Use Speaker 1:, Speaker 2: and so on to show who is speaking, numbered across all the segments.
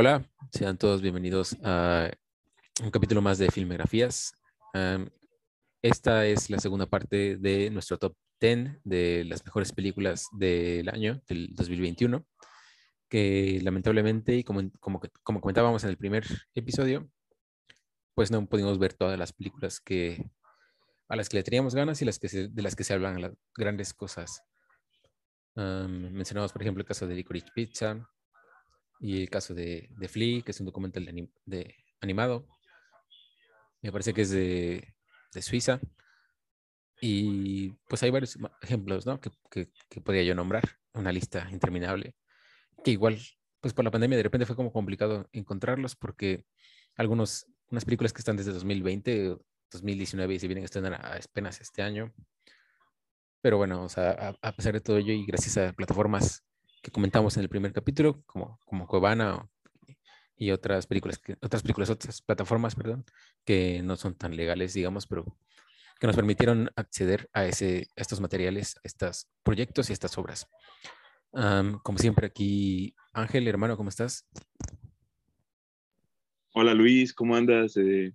Speaker 1: Hola, sean todos bienvenidos a un capítulo más de Filmografías. esta es la segunda parte de nuestro top 10 de las mejores películas del año, del 2021, que lamentablemente, y como, como, comentábamos en el primer episodio, pues no pudimos ver todas las películas que, a las que le teníamos ganas y las que de las que se hablan las grandes cosas. mencionamos, por ejemplo, el caso de Licorice Pizza, y el caso de, de Flea, que es un documental de, animado. Me parece que es de, de, Suiza. Y pues hay varios ejemplos, ¿no? Que, que, que, podría yo nombrar, una lista interminable, que igual, pues por la pandemia de repente fue como complicado encontrarlos porque algunos, unas películas que están desde 2020, 2019 y se vienen a estrenar apenas este año. Pero bueno, o sea, a, a pesar de todo ello y gracias a plataformas que comentamos en el primer capítulo, como, como Cuevana y otras películas, otras películas, otras plataformas, perdón, que no son tan legales, digamos, pero que nos permitieron acceder a, ese, estos materiales, a estos proyectos y estas obras. como siempre aquí, Ángel, hermano, ¿cómo estás?
Speaker 2: Hola Luis, ¿cómo andas? Eh,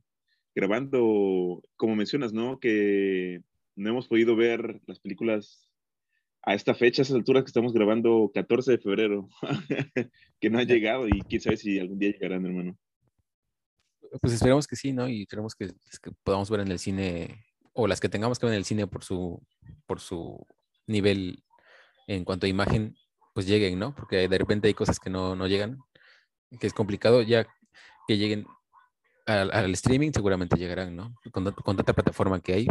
Speaker 2: grabando, como mencionas, ¿no? Que no hemos podido ver las películas a esta fecha, a esas alturas que estamos grabando 14 de febrero, que no ha llegado y quién sabe si algún día llegarán, hermano.
Speaker 1: Pues esperamos que sí, ¿no? Y esperamos que, podamos ver en el cine, o las que tengamos que ver en el cine por su, por su nivel en cuanto a imagen, pues lleguen, ¿no? Porque de repente hay cosas que no, no llegan, que es complicado ya que lleguen al, streaming, seguramente llegarán, ¿no? Con, con, tanta plataforma que hay,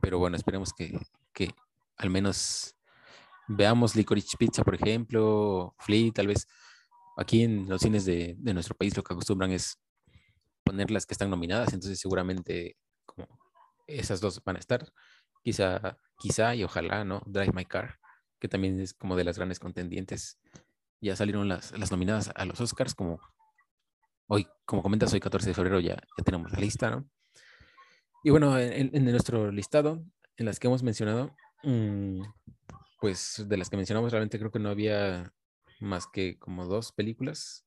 Speaker 1: pero bueno, esperemos que, que al menos veamos Licorice Pizza, por ejemplo, Flea, tal vez aquí en los cines de, nuestro país lo que acostumbran es poner las que están nominadas, entonces seguramente como esas dos van a estar, quizá, quizá y ojalá, ¿no? Drive My Car, que también es como de las grandes contendientes. Ya salieron las, las nominadas a los Oscars, como hoy, como comentas, hoy 14 de febrero ya, ya tenemos la lista, ¿no? Y bueno, en, nuestro listado, en las que hemos mencionado, mmm, pues de las que mencionamos, realmente creo que no había más que como dos películas.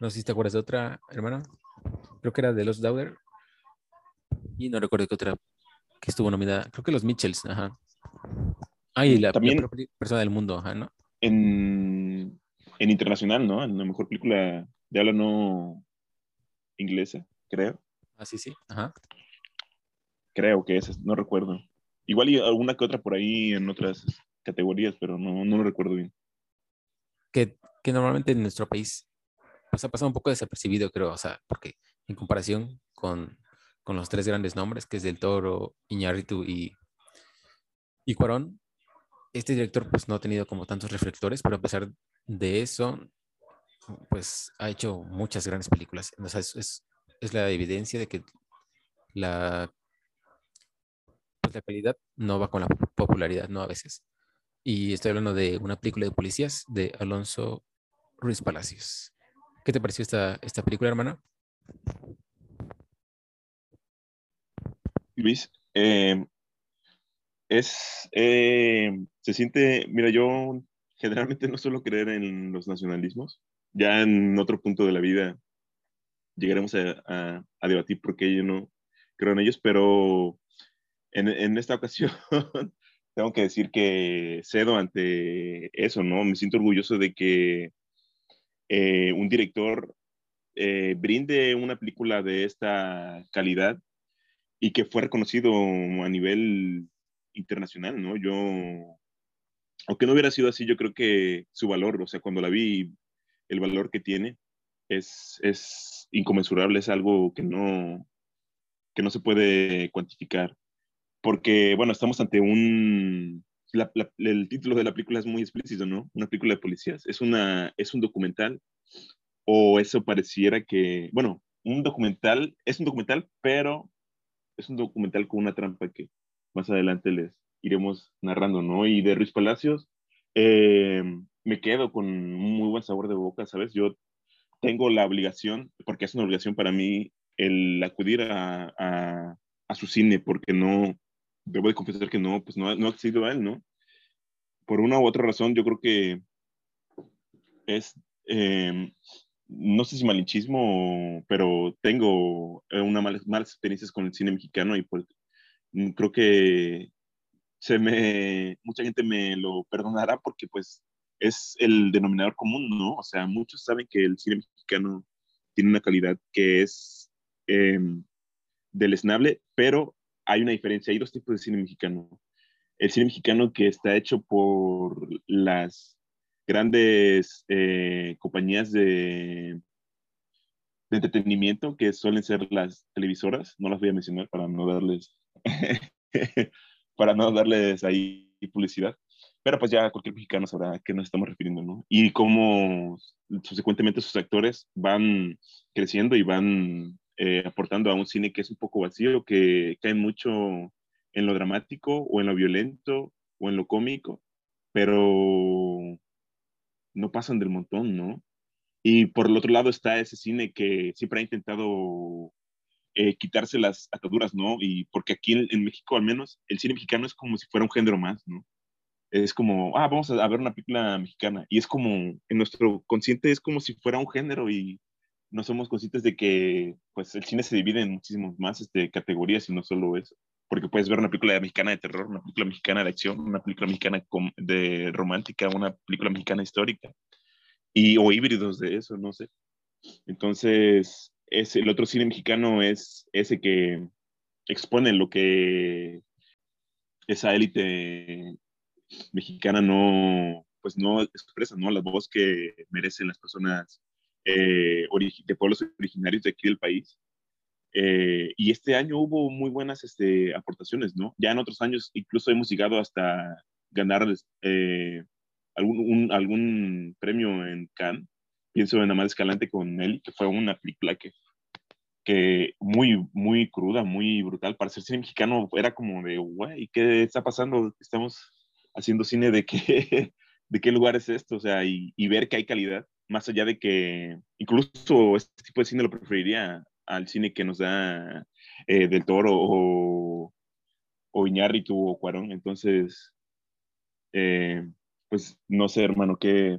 Speaker 1: No sé si te acuerdas de otra, hermana. Creo que era de Los Daughter. Y no recuerdo qué otra que estuvo nominada. Creo que Los Mitchells, ajá. Ah, y la, También, persona del mundo, ajá, ¿no?
Speaker 2: En, en internacional, ¿no? En la mejor película de habla no inglesa, creo.
Speaker 1: Ah, sí, sí, ajá.
Speaker 2: Creo que es, no recuerdo. Igual y alguna que otra por ahí en otras categorías, pero no, no lo recuerdo bien.
Speaker 1: Que, que normalmente en nuestro país pues, ha pasado un poco desapercibido, creo, o sea, porque en comparación con, con los tres grandes nombres, que es Del Toro, Iñárritu y, y Cuarón, este director pues no ha tenido como tantos reflectores, pero a pesar de eso, pues ha hecho muchas grandes películas. O sea, es, es, es la evidencia de que la, pues, la calidad no va con la popularidad, ¿no? A veces. Y estoy hablando de una película de policías de Alonso Ruiz Palacios. ¿Qué te pareció esta, esta película, hermano?
Speaker 2: Luis, eh, es, eh, se siente, mira, yo generalmente no suelo creer en los nacionalismos. Ya en otro punto de la vida llegaremos a, a, debatir por qué yo no creo en ellos, pero en, en esta ocasión tengo que decir que cedo ante eso, ¿no? Me siento orgulloso de que eh, un director eh, brinde una película de esta calidad y que fue reconocido a nivel internacional, ¿no? Yo, aunque no hubiera sido así, yo creo que su valor, o sea, cuando la vi, el valor que tiene es, es inconmensurable, es algo que no, que no se puede cuantificar porque, bueno, estamos ante un... el título de la película es muy explícito, ¿no? Una película de policías. Es, una, es un documental, o eso pareciera que, bueno, un documental, es un documental, pero es un documental con una trampa que más adelante les iremos narrando, ¿no? Y de Ruiz Palacios, eh, me quedo con un muy buen sabor de boca, ¿sabes? Yo tengo la obligación, porque es una obligación para mí, el acudir a, a, a su cine, porque no, debo de confesar que no, pues no, no accedido a él, ¿no? Por una u otra razón, yo creo que es, em, no sé si malinchismo, pero tengo eh, una malas, malas experiencias con el cine mexicano y pues creo que se me, mucha gente me lo perdonará porque pues es el denominador común, ¿no? O sea, muchos saben que el cine mexicano tiene una calidad que es eh, deleznable, pero hay una diferencia, hay dos tipos de cine mexicano. El cine mexicano que está hecho por las grandes eh, compañías de, entretenimiento que suelen ser las televisoras, no las voy a mencionar para no darles, para no darles ahí publicidad, pero pues ya cualquier mexicano sabrá a qué nos estamos refiriendo, ¿no? Y cómo subsecuentemente sus actores van creciendo y van eh, aportando a un cine que es un poco vacío, que cae mucho en lo dramático o en lo violento o en lo cómico, pero no pasan del montón, ¿no? Y por el otro lado está ese cine que siempre ha intentado eh, quitarse las ataduras, ¿no? Y porque aquí en, México al menos el cine mexicano es como si fuera un género más, ¿no? Es como, ah, vamos a, ver una película mexicana. Y es como, en nuestro consciente es como si fuera un género y no somos conscientes de que pues el cine se divide en muchísimas más este, categorías y no solo eso. Porque puedes ver una película mexicana de terror, una película mexicana de acción, una película mexicana de romántica, una película mexicana histórica. Y, o híbridos de eso, no sé. Entonces, es, el otro cine mexicano es ese que expone lo que esa élite mexicana no, pues no expresa, ¿no? La voz que merecen las personas eh, de pueblos originarios de aquí del país. Eh, y este año hubo muy buenas este, aportaciones, ¿no? Ya en otros años incluso hemos llegado hasta ganar eh, algún, algún premio en Cannes. Pienso en Amada Escalante con Nelly, que fue una película que, que muy, muy cruda, muy brutal. Para ser cine mexicano era como de, güey, ¿qué está pasando? Estamos haciendo cine de qué, de qué lugar es esto, o sea, y, y ver que hay calidad más allá de que incluso este tipo de cine lo preferiría al cine que nos da eh, Del Toro o, o Iñárritu o Cuarón. Entonces, eh, pues no sé, hermano, que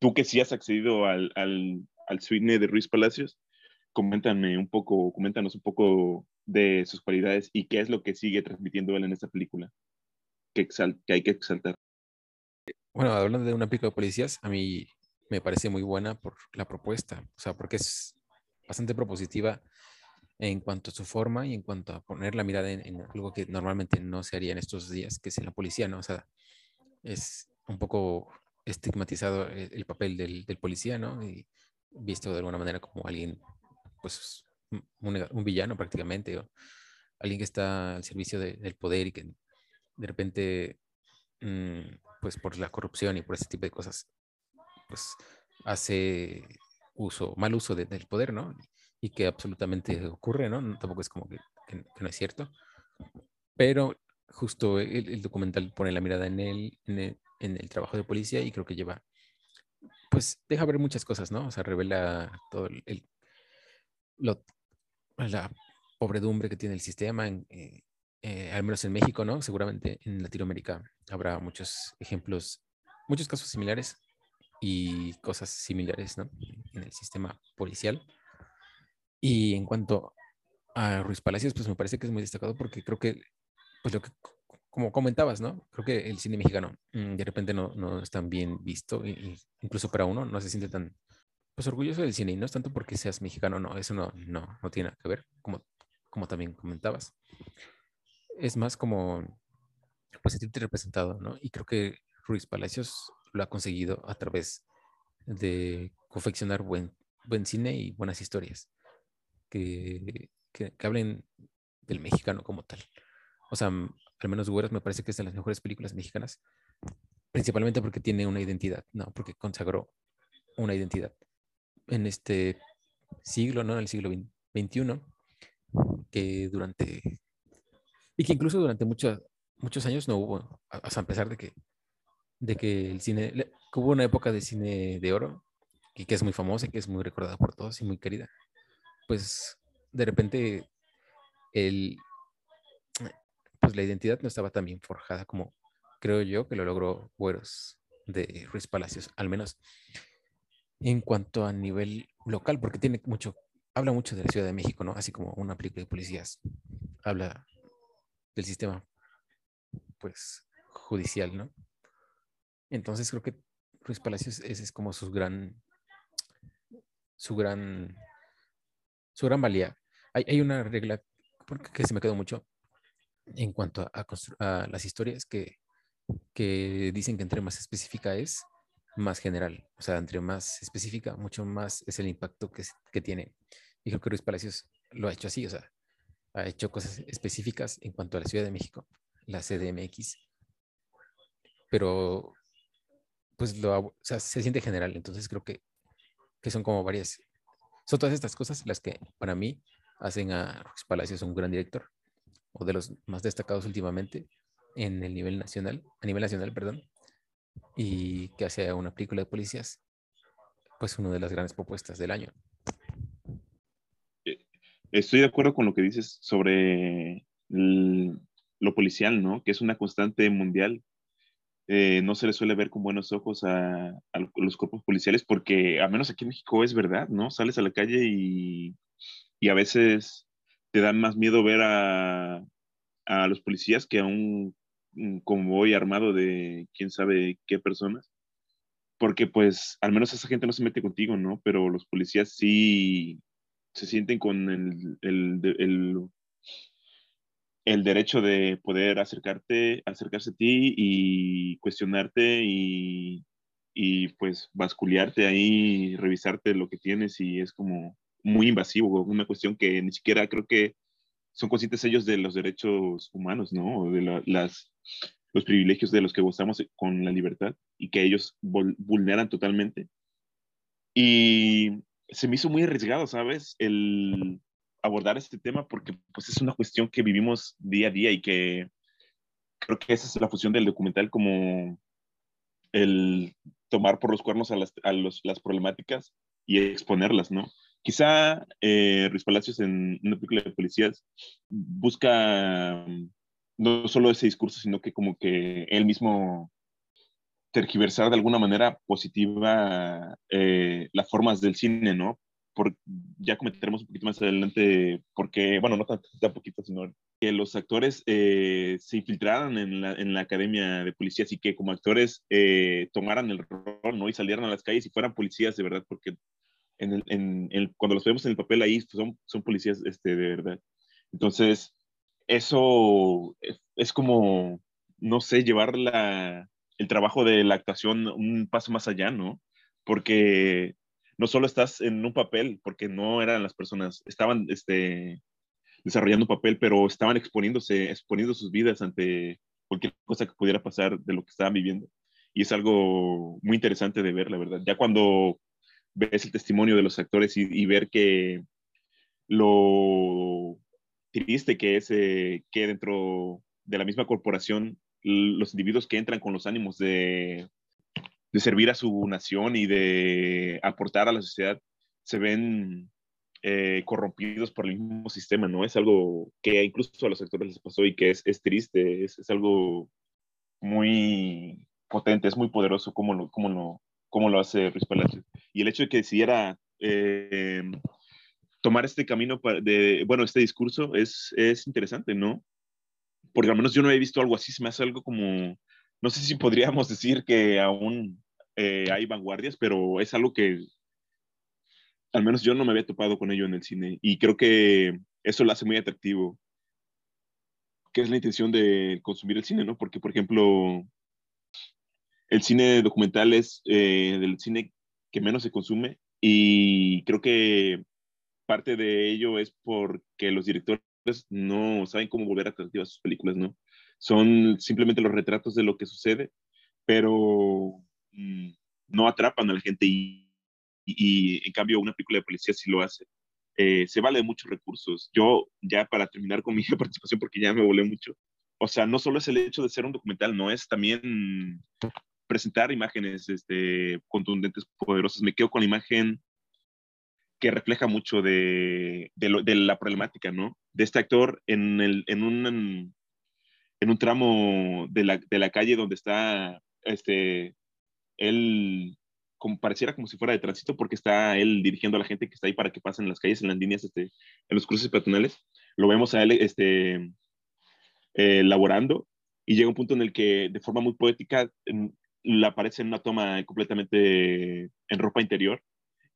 Speaker 2: tú que sí has accedido al, al, al cine de Ruiz Palacios, coméntame un poco, coméntanos un poco de sus cualidades y qué es lo que sigue transmitiendo él en esta película que, que hay que exaltar.
Speaker 1: Bueno, hablando de una película de policías, a mí me parece muy buena por la propuesta, o sea, porque es bastante propositiva en cuanto a su forma y en cuanto a poner la mirada en, algo que normalmente no se haría en estos días, que es en la policía, ¿no? O sea, es un poco estigmatizado el, papel del, policía, ¿no? Y visto de alguna manera como alguien, pues, un, villano prácticamente, o alguien que está al servicio del poder y que de repente, mm, pues por la corrupción y por ese tipo de cosas, pues hace uso, mal uso del poder, ¿no? Y que absolutamente ocurre, ¿no? Tampoco es como que, no es cierto. Pero justo el, documental pone la mirada en él, en el, trabajo de policía y creo que lleva, pues deja ver muchas cosas, ¿no? O sea, revela todo el, la pobredumbre que tiene el sistema, en, eh, eh, al menos en México, ¿no? Seguramente en Latinoamérica habrá muchos ejemplos, muchos casos similares y cosas similares ¿no? en el sistema policial. Y en cuanto a Ruiz Palacios, pues me parece que es muy destacado porque creo que, pues lo que, como comentabas, ¿no? Creo que el cine mexicano mm, de repente no, no es tan bien visto, incluso para uno no se siente tan, pues orgulloso del cine, y no es tanto porque seas mexicano, no, eso no, no, no tiene nada que ver, como, como también comentabas. Es más como, pues sentirte representado, ¿no? Y creo que Ruiz Palacios lo ha conseguido a través de confeccionar buen, buen cine y buenas historias que, que, hablen del mexicano como tal. O sea, al menos Güeros me parece que es de las mejores películas mexicanas, principalmente porque tiene una identidad, no, porque consagró una identidad en este siglo, ¿no? En el siglo XXI, que durante, y que incluso durante muchos muchos años no hubo, sea, a pesar de que de que el cine, que hubo una época de cine de oro, y que es muy famosa, que es muy recordada por todos y muy querida, pues de repente el, pues la identidad no estaba tan bien forjada como creo yo que lo logró Güeros de Ruiz Palacios, al menos. En cuanto a nivel local, porque tiene mucho, habla mucho de la Ciudad de México, ¿no? Así como una película de policías habla del sistema, pues, judicial, ¿no? Entonces creo que Ruiz Palacios ese es como su gran, su gran, su gran valía. Hay, hay una regla que se me quedó mucho en cuanto a, las historias que, que dicen que entre más específica es, más general. O sea, entre más específica, mucho más es el impacto que, que tiene. Y creo que Ruiz Palacios lo ha hecho así, o sea, ha hecho cosas específicas en cuanto a la Ciudad de México, la CDMX, pero pues lo, o sea, se siente general, entonces creo que, que son como varias, son todas estas cosas las que para mí hacen a Ruiz Palacios un gran director, o de los más destacados últimamente en el nivel nacional, a nivel nacional, perdón, y que hace una película de policías, pues una de las grandes propuestas del año.
Speaker 2: Eh, estoy de acuerdo con lo que dices sobre lo policial, ¿no? Que es una constante mundial. Eh, no se le suele ver con buenos ojos a, a, los cuerpos policiales porque, al menos aquí en México, es verdad, ¿no? Sales a la calle y, a veces te da más miedo ver a, a los policías que a un convoy armado de quién sabe qué personas, porque pues al menos esa gente no se mete contigo, ¿no? Pero los policías sí se sienten con el, derecho de poder acercarte, acercarse a ti y cuestionarte y, y pues basculearte ahí, revisarte lo que tienes y es como muy invasivo, una cuestión que ni siquiera creo que son conscientes ellos de los derechos humanos, ¿no? De las, los privilegios de los que gozamos con la libertad y que ellos vulneran totalmente. Y se me hizo muy arriesgado, ¿sabes? El abordar este tema porque pues es una cuestión que vivimos día a día y que creo que esa es la función del documental como el tomar por los cuernos a las, a los, las problemáticas y exponerlas, ¿no? Quizá eh, Ruiz Palacios en una película de policías busca mm, no solo ese discurso, sino que como que él mismo tergiversar de alguna manera positiva eh, las formas del cine, ¿no? Por, ya comentaremos un poquito más adelante, porque, bueno, no tan, poquito, sino que los actores eh, se infiltraran en la, en la, academia de policías y que como actores eh, tomaran el rol, ¿no? Y salieran a las calles y fueran policías de verdad, porque en el, cuando los vemos en el papel ahí son, son policías este, de verdad. Entonces, eso es, como, no sé, llevar la, el trabajo de la actuación un paso más allá, ¿no? Porque no solo estás en un papel, porque no eran las personas, estaban este, desarrollando un papel, pero estaban exponiéndose, exponiendo sus vidas ante cualquier cosa que pudiera pasar de lo que estaban viviendo. Y es algo muy interesante de ver, la verdad. Ya cuando ves el testimonio de los actores y, ver que lo triste que es eh, que dentro de la misma corporación los individuos que entran con los ánimos de, de, servir a su nación y de aportar a la sociedad se ven eh, corrompidos por el mismo sistema, ¿no? Es algo que incluso a los actores les pasó y que es, es triste, es, es, algo muy potente, es muy poderoso como lo, como lo, como lo hace Ruiz Palacios. Y el hecho de que decidiera eh, tomar este camino de, bueno, este discurso es, es interesante, ¿no? Porque al menos yo no he visto algo así, se me hace algo como, no sé si podríamos decir que aún eh, hay vanguardias, pero es algo que al menos yo no me había topado con ello en el cine y creo que eso lo hace muy atractivo. ¿Qué es la intención de consumir el cine, no? Porque, por ejemplo, el cine documental es eh, del cine que menos se consume y creo que parte de ello es porque los directores no saben cómo volver atractivas sus películas, ¿no? Son simplemente los retratos de lo que sucede, pero no atrapan a la gente y, y, en cambio una película de policía sí lo hace. Eh, se vale de muchos recursos. Yo, ya para terminar con mi participación, porque ya me volé mucho, o sea, no solo es el hecho de ser un documental, no es también presentar imágenes este, contundentes, poderosas. Me quedo con la imagen que refleja mucho de, de, la problemática, ¿no? De este actor en, el, en, un, en un tramo de la, de la calle donde está este, él como pareciera como si fuera de tránsito, porque está él dirigiendo a la gente que está ahí para que pasen en las calles, en las líneas, este, en los cruces peatonales. Lo vemos a él este, eh, laborando y llega un punto en el que de forma muy poética le aparece en una toma completamente en ropa interior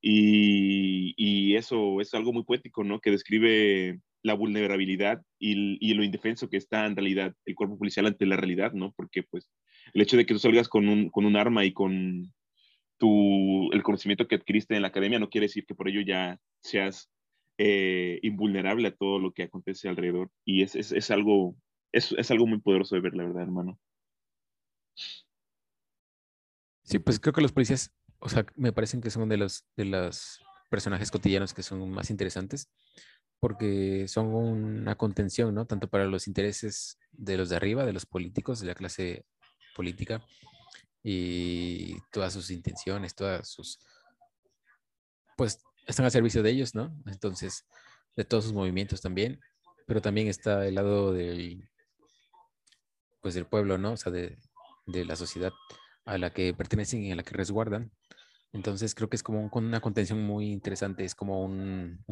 Speaker 2: y, y, eso es algo muy poético, ¿no? Que describe la vulnerabilidad y, y, lo indefenso que está en realidad el cuerpo policial ante la realidad, ¿no? Porque pues el hecho de que tú salgas con un, con un arma y con tu, el conocimiento que adquiriste en la academia no quiere decir que por ello ya seas eh, invulnerable a todo lo que acontece alrededor. Y es, es, es algo, es, es, algo muy poderoso de ver, la verdad, hermano.
Speaker 1: Sí, pues creo que los policías, o sea, me parecen que son de los, de los personajes cotidianos que son más interesantes porque son una contención, ¿no? Tanto para los intereses de los de arriba, de los políticos, de la clase política, y todas sus intenciones, todas sus, pues están al servicio de ellos, ¿no? Entonces, de todos sus movimientos también, pero también está el lado del, pues del pueblo, ¿no? O sea, de, de la sociedad a la que pertenecen y a la que resguardan. Entonces, creo que es como una contención muy interesante, es como un,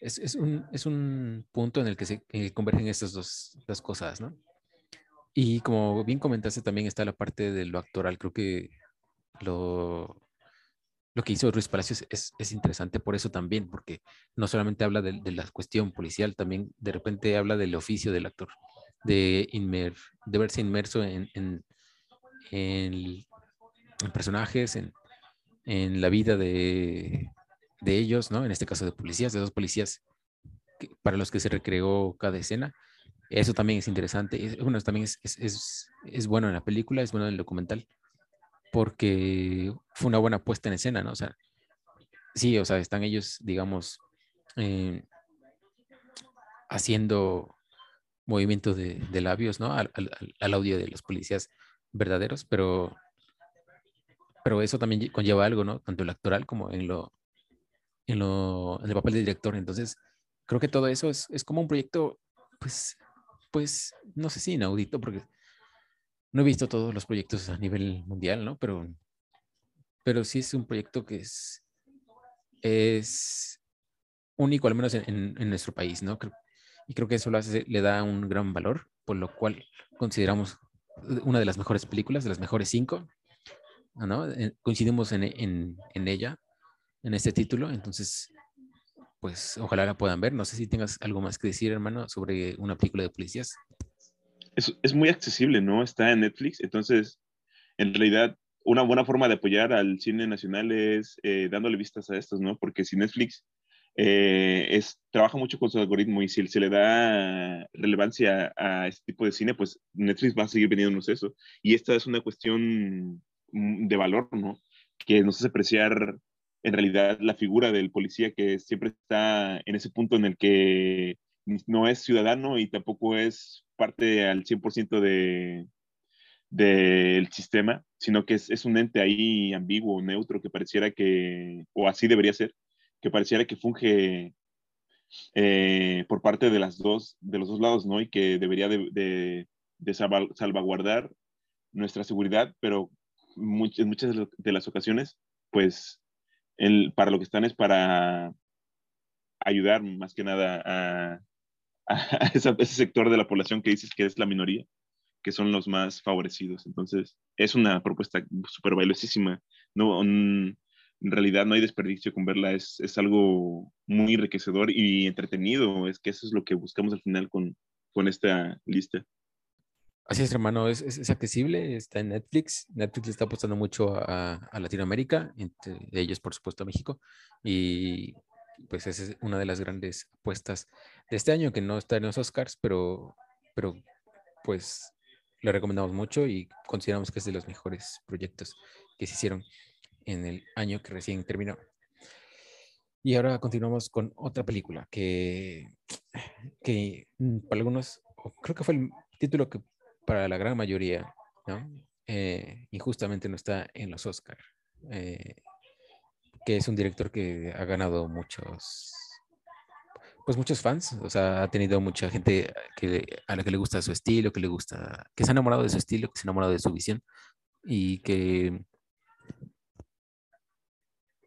Speaker 1: es, es, un, es, un, punto en el que se convergen estas dos, dos cosas, ¿no? Y como bien comentaste, también está la parte de lo actoral. Creo que lo, lo que hizo Ruiz Palacios es, es, interesante por eso también, porque no solamente habla de, de, la cuestión policial, también de repente habla del oficio del actor, de, inmer, de verse inmerso en, en, en, en personajes, en, la vida de, de, ellos, ¿no? En este caso de policías, de dos policías que, para los que se recreó cada escena eso también es interesante. Bueno, también es, es, es, bueno en la película, es bueno en el documental, porque fue una buena puesta en escena, ¿no? O sea, sí, o sea, están ellos, digamos, eh, haciendo movimientos de, de labios, ¿no? Al, al, al, audio de los policías verdaderos, pero, pero eso también conlleva algo, ¿no? Tanto en lo actoral como en lo, en lo, en el papel de director. Entonces, creo que todo eso es, es como un proyecto, pues, pues, no sé si inaudito, porque no he visto todos los proyectos a nivel mundial, ¿no? Pero, pero sí es un proyecto que es, es único, al menos en, nuestro país, ¿no? Y creo que eso le da un gran valor, por lo cual consideramos una de las mejores películas, de las mejores cinco, ¿no? Coincidimos en, en, en ella, en este título, entonces pues ojalá la puedan ver. No sé si tengas algo más que decir, hermano, sobre una película de policías.
Speaker 2: Es, es muy accesible, ¿no? Está en Netflix, entonces, en realidad, una buena forma de apoyar al cine nacional es eh, dándole vistas a estos, ¿no? Porque si Netflix eh, es, trabaja mucho con su algoritmo y si se le da relevancia a, este tipo de cine, pues Netflix va a seguir vendiéndonos eso. Y esta es una cuestión mm, de valor, ¿no? Que nos hace apreciar en realidad la figura del policía que siempre está en ese punto en el que no es ciudadano y tampoco es parte al 100% de, del sistema, sino que es, es, un ente ahí ambiguo, neutro, que pareciera que, o así debería ser, que pareciera que funge eh, por parte de, las dos, de los dos lados, ¿no? Y que debería de, de, de salvaguardar nuestra seguridad, pero en muchas de las ocasiones, pues el, para lo que están es para ayudar más que nada a, ese sector de la población que dices que es la minoría, que son los más favorecidos. Entonces, es una propuesta súper valiosísima. No, en realidad no hay desperdicio con verla, es, es, algo muy enriquecedor y entretenido. Es que eso es lo que buscamos al final con, con esta lista.
Speaker 1: Así es, hermano, es, es, es, accesible, está en Netflix. Netflix está apostando mucho a, a, Latinoamérica, entre ellos, por supuesto, a México. Y pues esa es una de las grandes apuestas de este año, que no está en los Oscars, pero, pero pues le recomendamos mucho y consideramos que es de los mejores proyectos que se hicieron en el año que recién terminó. Y ahora continuamos con otra película que, que mm, para algunos, creo que fue el título que para la gran mayoría, ¿no? Eh, injustamente no está en los Oscars, eh, que es un director que ha ganado muchos, pues muchos fans, o sea, ha tenido mucha gente que, a la que le gusta su estilo, que le gusta, que se ha enamorado de su estilo, que se ha enamorado de su visión y que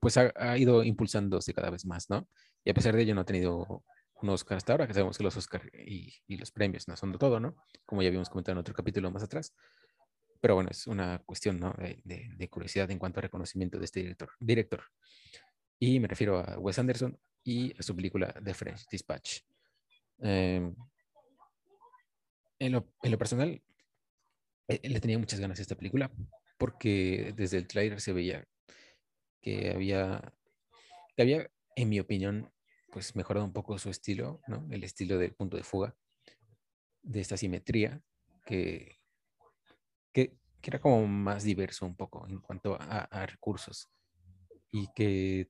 Speaker 1: pues ha, ido impulsándose cada vez más, ¿no? Y a pesar de ello no ha tenido un Oscar hasta ahora, que sabemos que los Oscar y, los premios no son de todo, ¿no? Como ya habíamos comentado en otro capítulo más atrás. Pero bueno, es una cuestión ¿no? de, curiosidad en cuanto a reconocimiento de este director. director. Y me refiero a Wes Anderson y a su película The French Dispatch. Em, en, lo, en, lo, personal, eh, le tenía muchas ganas a esta película porque desde el trailer se veía que había, que había, en mi opinión, pues mejorado un poco su estilo, ¿no? El estilo del punto de fuga, de esta simetría, que, que, era como más diverso un poco en cuanto a, recursos y que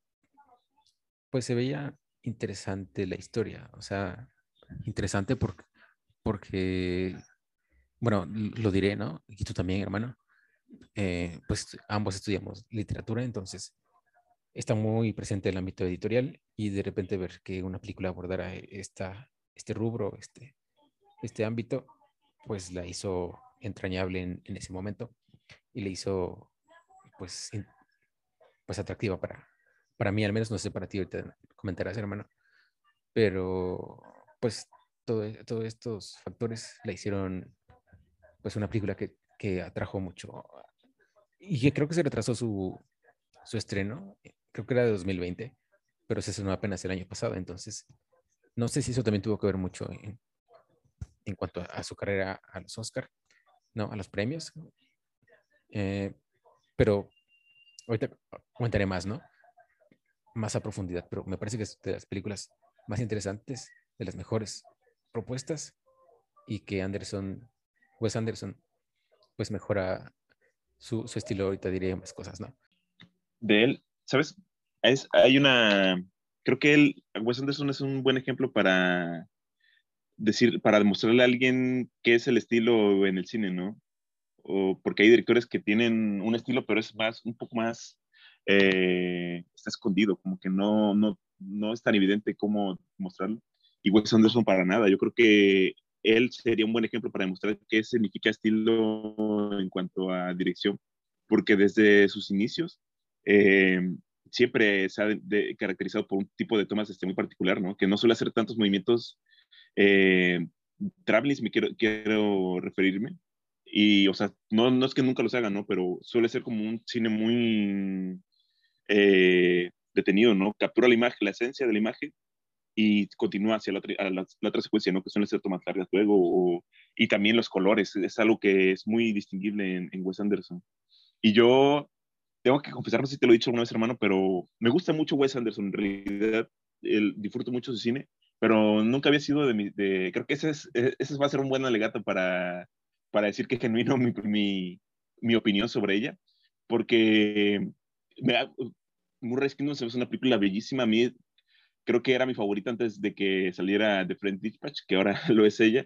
Speaker 1: pues se veía interesante la historia, o sea, interesante porque, porque bueno, lo diré, ¿no? Y tú también, hermano. Eh, pues ambos estudiamos literatura, entonces está muy presente el ámbito editorial y de repente ver que una película abordara esta, este rubro, este, este ámbito, pues la hizo entrañable en, ese momento y le hizo pues, pues atractiva para, para mí, al menos no sé para ti, ahorita comentarás, hermano, pero pues todo, todos estos factores la hicieron pues una película que, que atrajo mucho y creo que se retrasó su, su estreno creo que era de 2020, pero se estrenó apenas el año pasado, entonces no sé si eso también tuvo que ver mucho en, en cuanto a, su carrera a los Oscar, no, a los premios. Eh, pero ahorita comentaré más, ¿no? Más a profundidad, pero me parece que es de las películas más interesantes, de las mejores propuestas y que Anderson, Wes Anderson, pues mejora su, su estilo, ahorita diré más cosas, ¿no?
Speaker 2: De él, ¿sabes? Es, hay una, creo que él, Wes Anderson es un buen ejemplo para decir, para demostrarle a alguien qué es el estilo en el cine, ¿no? O porque hay directores que tienen un estilo, pero es más, un poco más, eh, está escondido, como que no, no, no es tan evidente cómo mostrarlo. Y Wes Anderson para nada. Yo creo que él sería un buen ejemplo para demostrar qué significa estilo en cuanto a dirección, porque desde sus inicios eh, siempre se ha caracterizado por un tipo de tomas este, muy particular, ¿no? Que no suele hacer tantos movimientos eh, me quiero, quiero referirme. Y, o sea, no, no es que nunca los haga, ¿no? Pero suele ser como un cine muy eh, detenido, ¿no? Captura la imagen, la esencia de la imagen y continúa hacia la otra, la, otra secuencia, ¿no? Que suele ser tomas largas luego. y también los colores, es algo que es muy distinguible en, en Wes Anderson. Y yo tengo que confesar, no sé si te lo he dicho alguna vez, hermano, pero me gusta mucho Wes Anderson. En realidad, el, disfruto mucho su cine, pero nunca había sido de mi. De, creo que ese, es, e, ese va a ser un buen alegato para, para decir que es genuino mi, mi, mi opinión sobre ella, porque me, Murray Kingdom es una película bellísima. A mí creo que era mi favorita antes de que saliera The Friend Dispatch, que ahora lo es ella.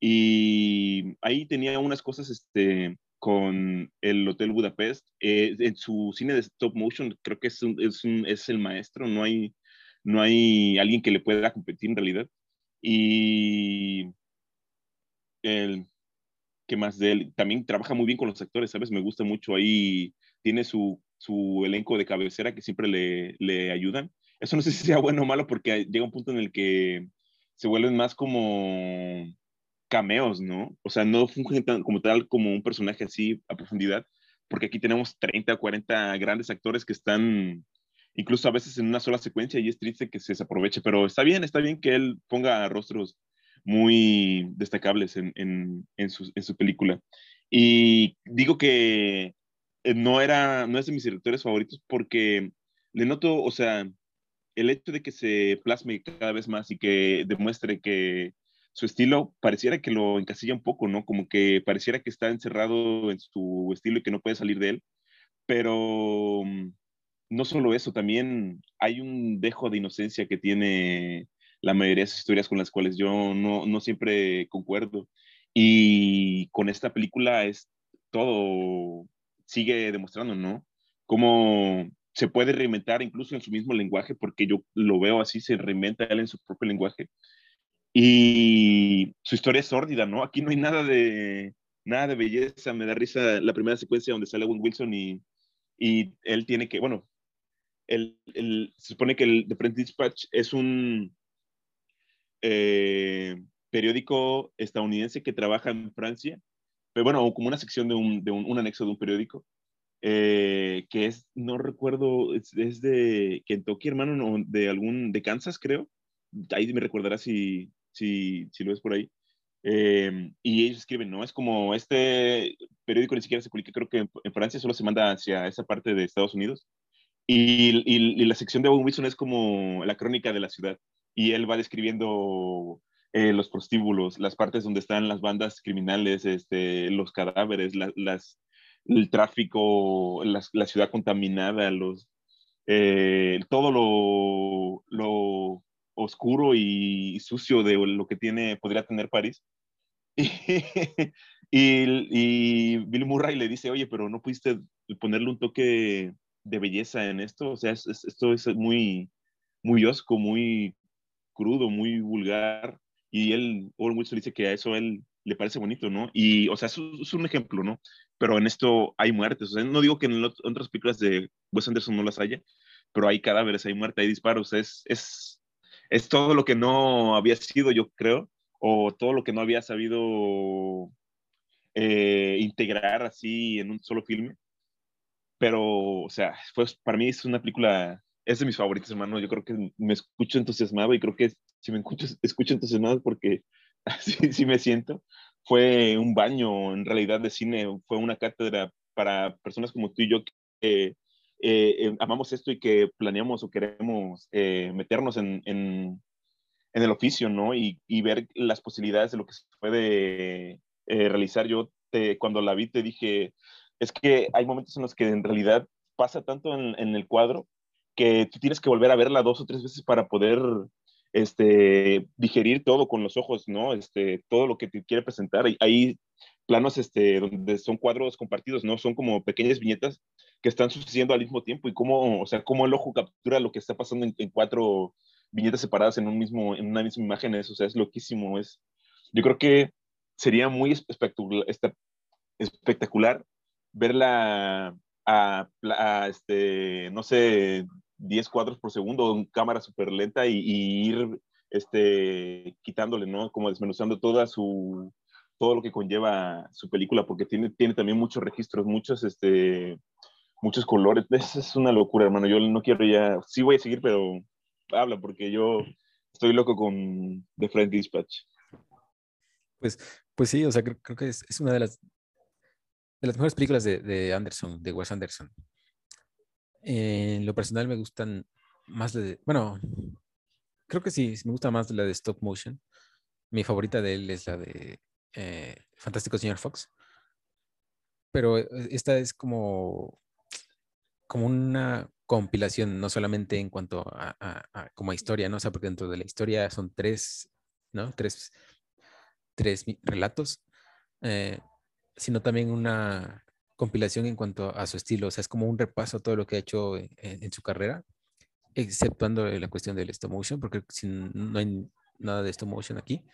Speaker 2: Y ahí tenía unas cosas este, con el Hotel Budapest. Eh, en su cine de stop motion creo que es, es, es, el maestro, no hay, no hay alguien que le pueda competir en realidad. Y el, ¿qué más de él? También trabaja muy bien con los actores, ¿sabes? Me gusta mucho ahí, tiene su, su elenco de cabecera que siempre le, le ayudan. Eso no sé si sea bueno o malo porque llega un punto en el que se vuelven más como cameos, ¿no? O sea, no fungen como tal como un personaje así a profundidad, porque aquí tenemos 30 o 40 grandes actores que están incluso a veces en una sola secuencia y es triste que se desaproveche, pero está bien, está bien que él ponga rostros muy destacables en, en, en, su, en su, película. Y digo que eh, no, era, no es de mis directores favoritos porque le noto, o sea, el hecho de que se plasme cada vez más y que demuestre que su estilo pareciera que lo encasilla un poco, ¿no? Como que pareciera que está encerrado en su estilo y que no puede salir de él. Pero mm, no solo eso, también hay un dejo de inocencia que tiene la mayoría de esas historias con las cuales yo no, no siempre concuerdo. Y con esta película es todo, sigue demostrando, ¿no? Cómo se puede reinventar incluso en su mismo lenguaje, porque yo lo veo así, se reinventa él en su propio lenguaje y su historia es sórdida, ¿no? Aquí no hay nada de, nada de belleza. Me da risa la primera secuencia donde sale Owen Wilson y, y él tiene que, bueno, el, el, se supone que el The Press Dispatch es un eh, periódico estadounidense que trabaja en Francia, pero bueno, como una sección de un, de un, un anexo de un periódico, eh, que es, no recuerdo, es, es, de Kentucky, hermano, no, de algún, de Kansas, creo. Ahí me recordará si, si, si lo ves por ahí. Eh, y ellos escriben, ¿no? Es como este periódico ni siquiera se publica, creo que en, en Francia solo se manda hacia esa parte de Estados Unidos. Y, y, y, la sección de Owen Wilson es como la crónica de la ciudad. Y él va describiendo eh, los prostíbulos, las partes donde están las bandas criminales, este, los cadáveres, la, las, el tráfico, la, la, ciudad contaminada, los, eh, todo lo, lo, oscuro y sucio de lo que tiene, podría tener París. Y, y, y, Bill Murray le dice, oye, pero no pudiste ponerle un toque de belleza en esto, o sea, es, es, esto es muy, muy osco, muy crudo, muy vulgar, y él, Owen Wilson dice que a eso él le parece bonito, ¿no? Y, o sea, es, es un ejemplo, ¿no? Pero en esto hay muertes, o sea, no digo que en otras películas de Wes Anderson no las haya, pero hay cadáveres, hay muerte, hay disparos, es, es, es todo lo que no había sido, yo creo, o todo lo que no había sabido eh, integrar así en un solo filme. Pero, o sea, pues para mí es una película, es de mis favoritos, hermano. Yo creo que me escucho entusiasmado y creo que si me escucho, escucho entusiasmado porque así sí me siento. Fue un baño en realidad de cine, fue una cátedra para personas como tú y yo que eh, eh, amamos esto y que planeamos o queremos eh, meternos en, en, en, el oficio, ¿no? Y, y, ver las posibilidades de lo que se puede eh, realizar. Yo te, cuando la vi te dije, es que hay momentos en los que en realidad pasa tanto en, en, el cuadro que tú tienes que volver a verla dos o tres veces para poder este, digerir todo con los ojos, ¿no? Este, todo lo que te quiere presentar. Hay planos este, donde son cuadros compartidos, ¿no? Son como pequeñas viñetas que están sucediendo al mismo tiempo y cómo, o sea, cómo el ojo captura lo que está pasando en, en cuatro viñetas separadas en, un mismo, en una misma imagen, eso, o sea, es loquísimo. Es, yo creo que sería muy espectacular, espectacular verla a, a, este, no sé, 10 cuadros por segundo en cámara súper lenta y, y, ir este, quitándole, ¿no? Como desmenuzando toda su, todo lo que conlleva su película, porque tiene, tiene también muchos registros, muchos, este, muchos colores. Es, es una locura, hermano. Yo no quiero ya, sí voy a seguir, pero habla, porque yo estoy loco con The Friend Dispatch.
Speaker 1: Pues, pues sí, o sea, creo, creo que es, es, una de las, de las mejores películas de, de Anderson, de Wes Anderson. Eh, en lo personal me gustan más de, bueno, creo que sí, me gusta más la de stop motion. Mi favorita de él es la de eh, Fantástico Señor Fox. Pero eh, esta es como, como una compilación, no solamente en cuanto a, como historia, ¿no? O sea, porque dentro de la historia son tres, ¿no? Tres, tres relatos, eh, sino también una compilación en cuanto a su estilo, o sea, es como un repaso a todo lo que ha hecho en, su carrera, exceptuando la cuestión del stop motion, porque no hay nada de stop motion aquí,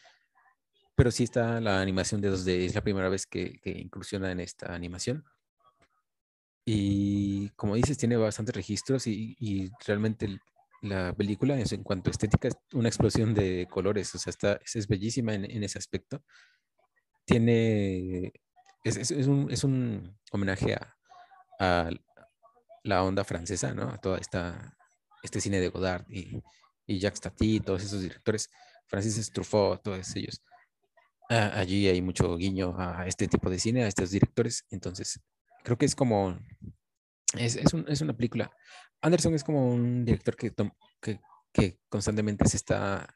Speaker 1: pero sí está la animación de 2D, es la primera vez que, que incursiona en esta animación. Y como dices, tiene bastantes registros y, y realmente la película en cuanto a estética es una explosión de colores, o sea, está, es, bellísima en, en, ese aspecto. Tiene es, es, es, un, es un, homenaje a, a, la onda francesa, ¿no? A toda esta, este cine de Godard y, y Jacques Tati, todos esos directores, Francis Truffaut, todos ellos. Ah, allí hay mucho guiño a este tipo de cine, a estos directores, entonces creo que es como, es, es, un, es una película. Anderson es como un director que, que, constantemente se está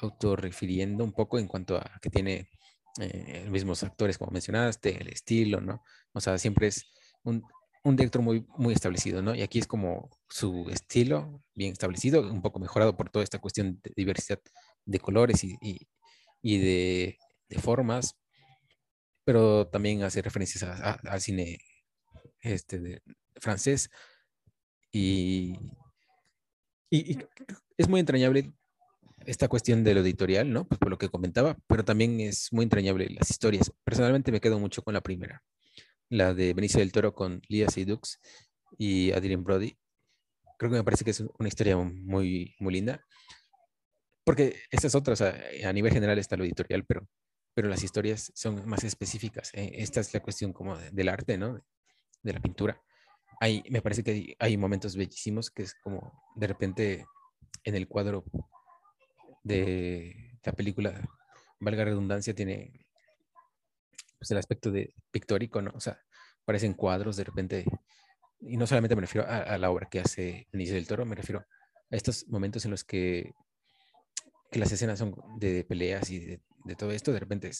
Speaker 1: autorrefiriendo un poco en cuanto a que tiene eh, mismos actores, como mencionaste, el estilo, ¿no? O sea, siempre es un, un, director muy, muy establecido, ¿no? Y aquí es como su estilo bien establecido, un poco mejorado por toda esta cuestión de diversidad de colores y, y, de, formas, pero también hace referencias al cine este, francés. Y, y, es muy entrañable esta cuestión de lo editorial, ¿no? Pues por lo que comentaba, pero también es muy entrañable las historias. Personalmente me quedo mucho con la primera, la de Benicio del Toro con Lia Seydoux y Adrien Brody. creo que me parece que es una historia muy, muy linda. Porque estas otras, a nivel general está lo editorial, pero, pero las historias son más específicas. ¿eh? Esta es la cuestión como del arte, ¿no? De la pintura. Hay, me parece que hay, momentos bellísimos que es como de repente en el cuadro de la película, valga redundancia, tiene pues, el aspecto de pictórico, ¿no? O sea, parecen cuadros de repente, y no solamente me refiero a, la obra que hace Inicio del Toro, me refiero a estos momentos en los que, que las escenas son de peleas y de, todo esto, de repente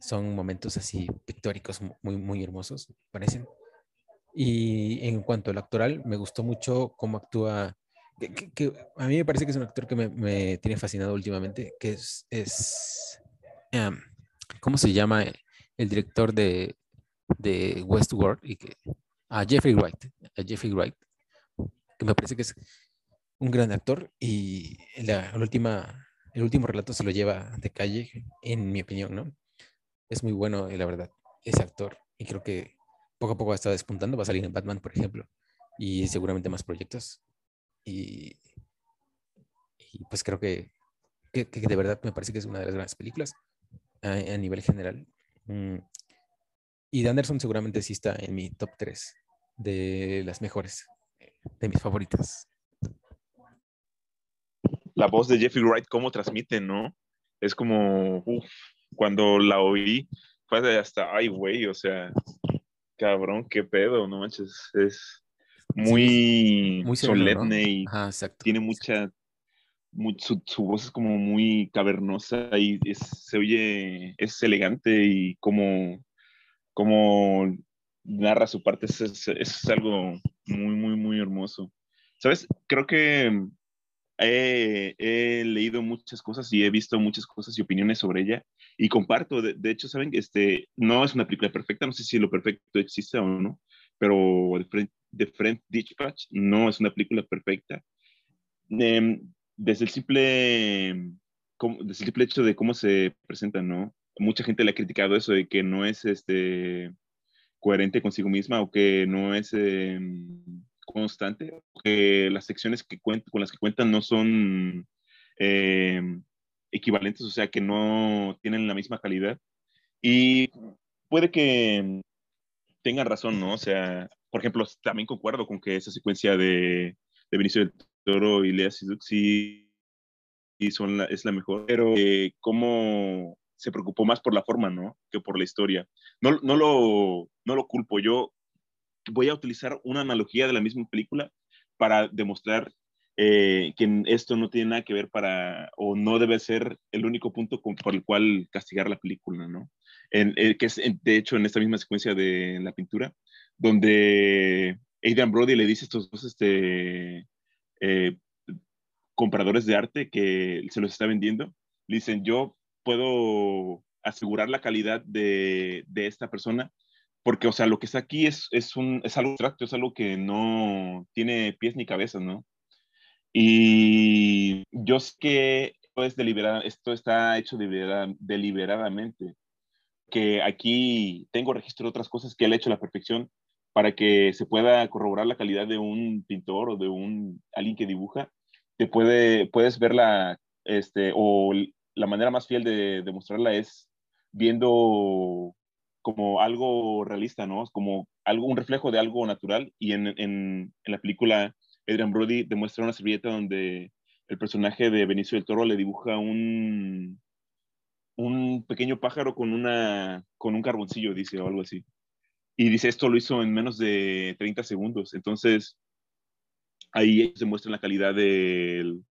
Speaker 1: son momentos así pictóricos muy, muy hermosos, parecen. Y en cuanto al actoral, me gustó mucho cómo actúa, que, a mí me parece que es un actor que me, tiene fascinado últimamente, que es, es ¿cómo se llama? el director de, de Westworld, y que, a Jeffrey Wright, a Jeffrey Wright, que me parece que es un gran actor y la, última, el último relato se lo lleva de calle, en mi opinión, ¿no? Es muy bueno, la verdad, ese actor, y creo que poco a poco está despuntando, va a salir en Batman, por ejemplo, y seguramente más proyectos. Y, y pues creo que, que, de verdad me parece que es una de las grandes películas a, a nivel general Mm, y de Anderson seguramente sí está en mi top 3 de las mejores, de mis favoritas.
Speaker 2: La voz de Jeffrey Wright, cómo transmite, ¿no? Es como, uff, cuando la oí, fue hasta, ay, güey, o sea, cabrón, qué pedo, no manches, es muy, solemne y tiene mucha su, voz es como muy cavernosa y se oye, es elegante y como, como narra su parte, es, es, algo muy, muy, muy hermoso. ¿Sabes? Creo que he, he, leído muchas cosas y he visto muchas cosas y opiniones sobre ella y comparto, de, hecho, ¿saben? Este, no es una película perfecta, no sé si lo perfecto existe o no, pero The Friend Dispatch no es una película perfecta. Eh, desde el simple, simple hecho de cómo se presenta, ¿no? Mucha gente le ha criticado eso de que no es este, coherente consigo misma o que no es em, constante, que las secciones que con las que cuentan no son em, equivalentes, o sea, que no tienen la misma calidad. Y puede que tengan razón, ¿no? O sea, por ejemplo, también concuerdo con que esa secuencia de, de Benicio del Toro y Lea Siduk sí, son es la mejor, pero eh, cómo se preocupó más por la forma, ¿no? Que por la historia. No, no, lo, no lo culpo, yo voy a utilizar una analogía de la misma película para demostrar eh, que esto no tiene nada que ver para, o no debe ser el único punto por el cual castigar la película, ¿no? En, eh, que es, de hecho, en esta misma secuencia de la pintura, donde Adrian Brody le dice a estos dos este, eh, compradores de arte que se los está vendiendo, le dicen, yo puedo asegurar la calidad de, de esta persona, porque, o sea, lo que está aquí es, es, un, es algo abstracto, es algo que no tiene pies ni cabeza, ¿no? Y yo sé que es esto está hecho deliberadamente, que aquí tengo registro de otras cosas que él ha hecho a la perfección para que se pueda corroborar la calidad de un pintor o de un alguien que dibuja, te puede, puedes verla, este, o la manera más fiel de demostrarla es viendo como algo realista, ¿no? Como algo, un reflejo de algo natural. Y en, en, en la película, Adrian Brody demuestra una servilleta donde el personaje de Benicio del Toro le dibuja un, un pequeño pájaro con, una, con un carboncillo, dice, o algo así. Y dice, esto lo hizo en menos de 30 segundos. Entonces, ahí se muestra la calidad del,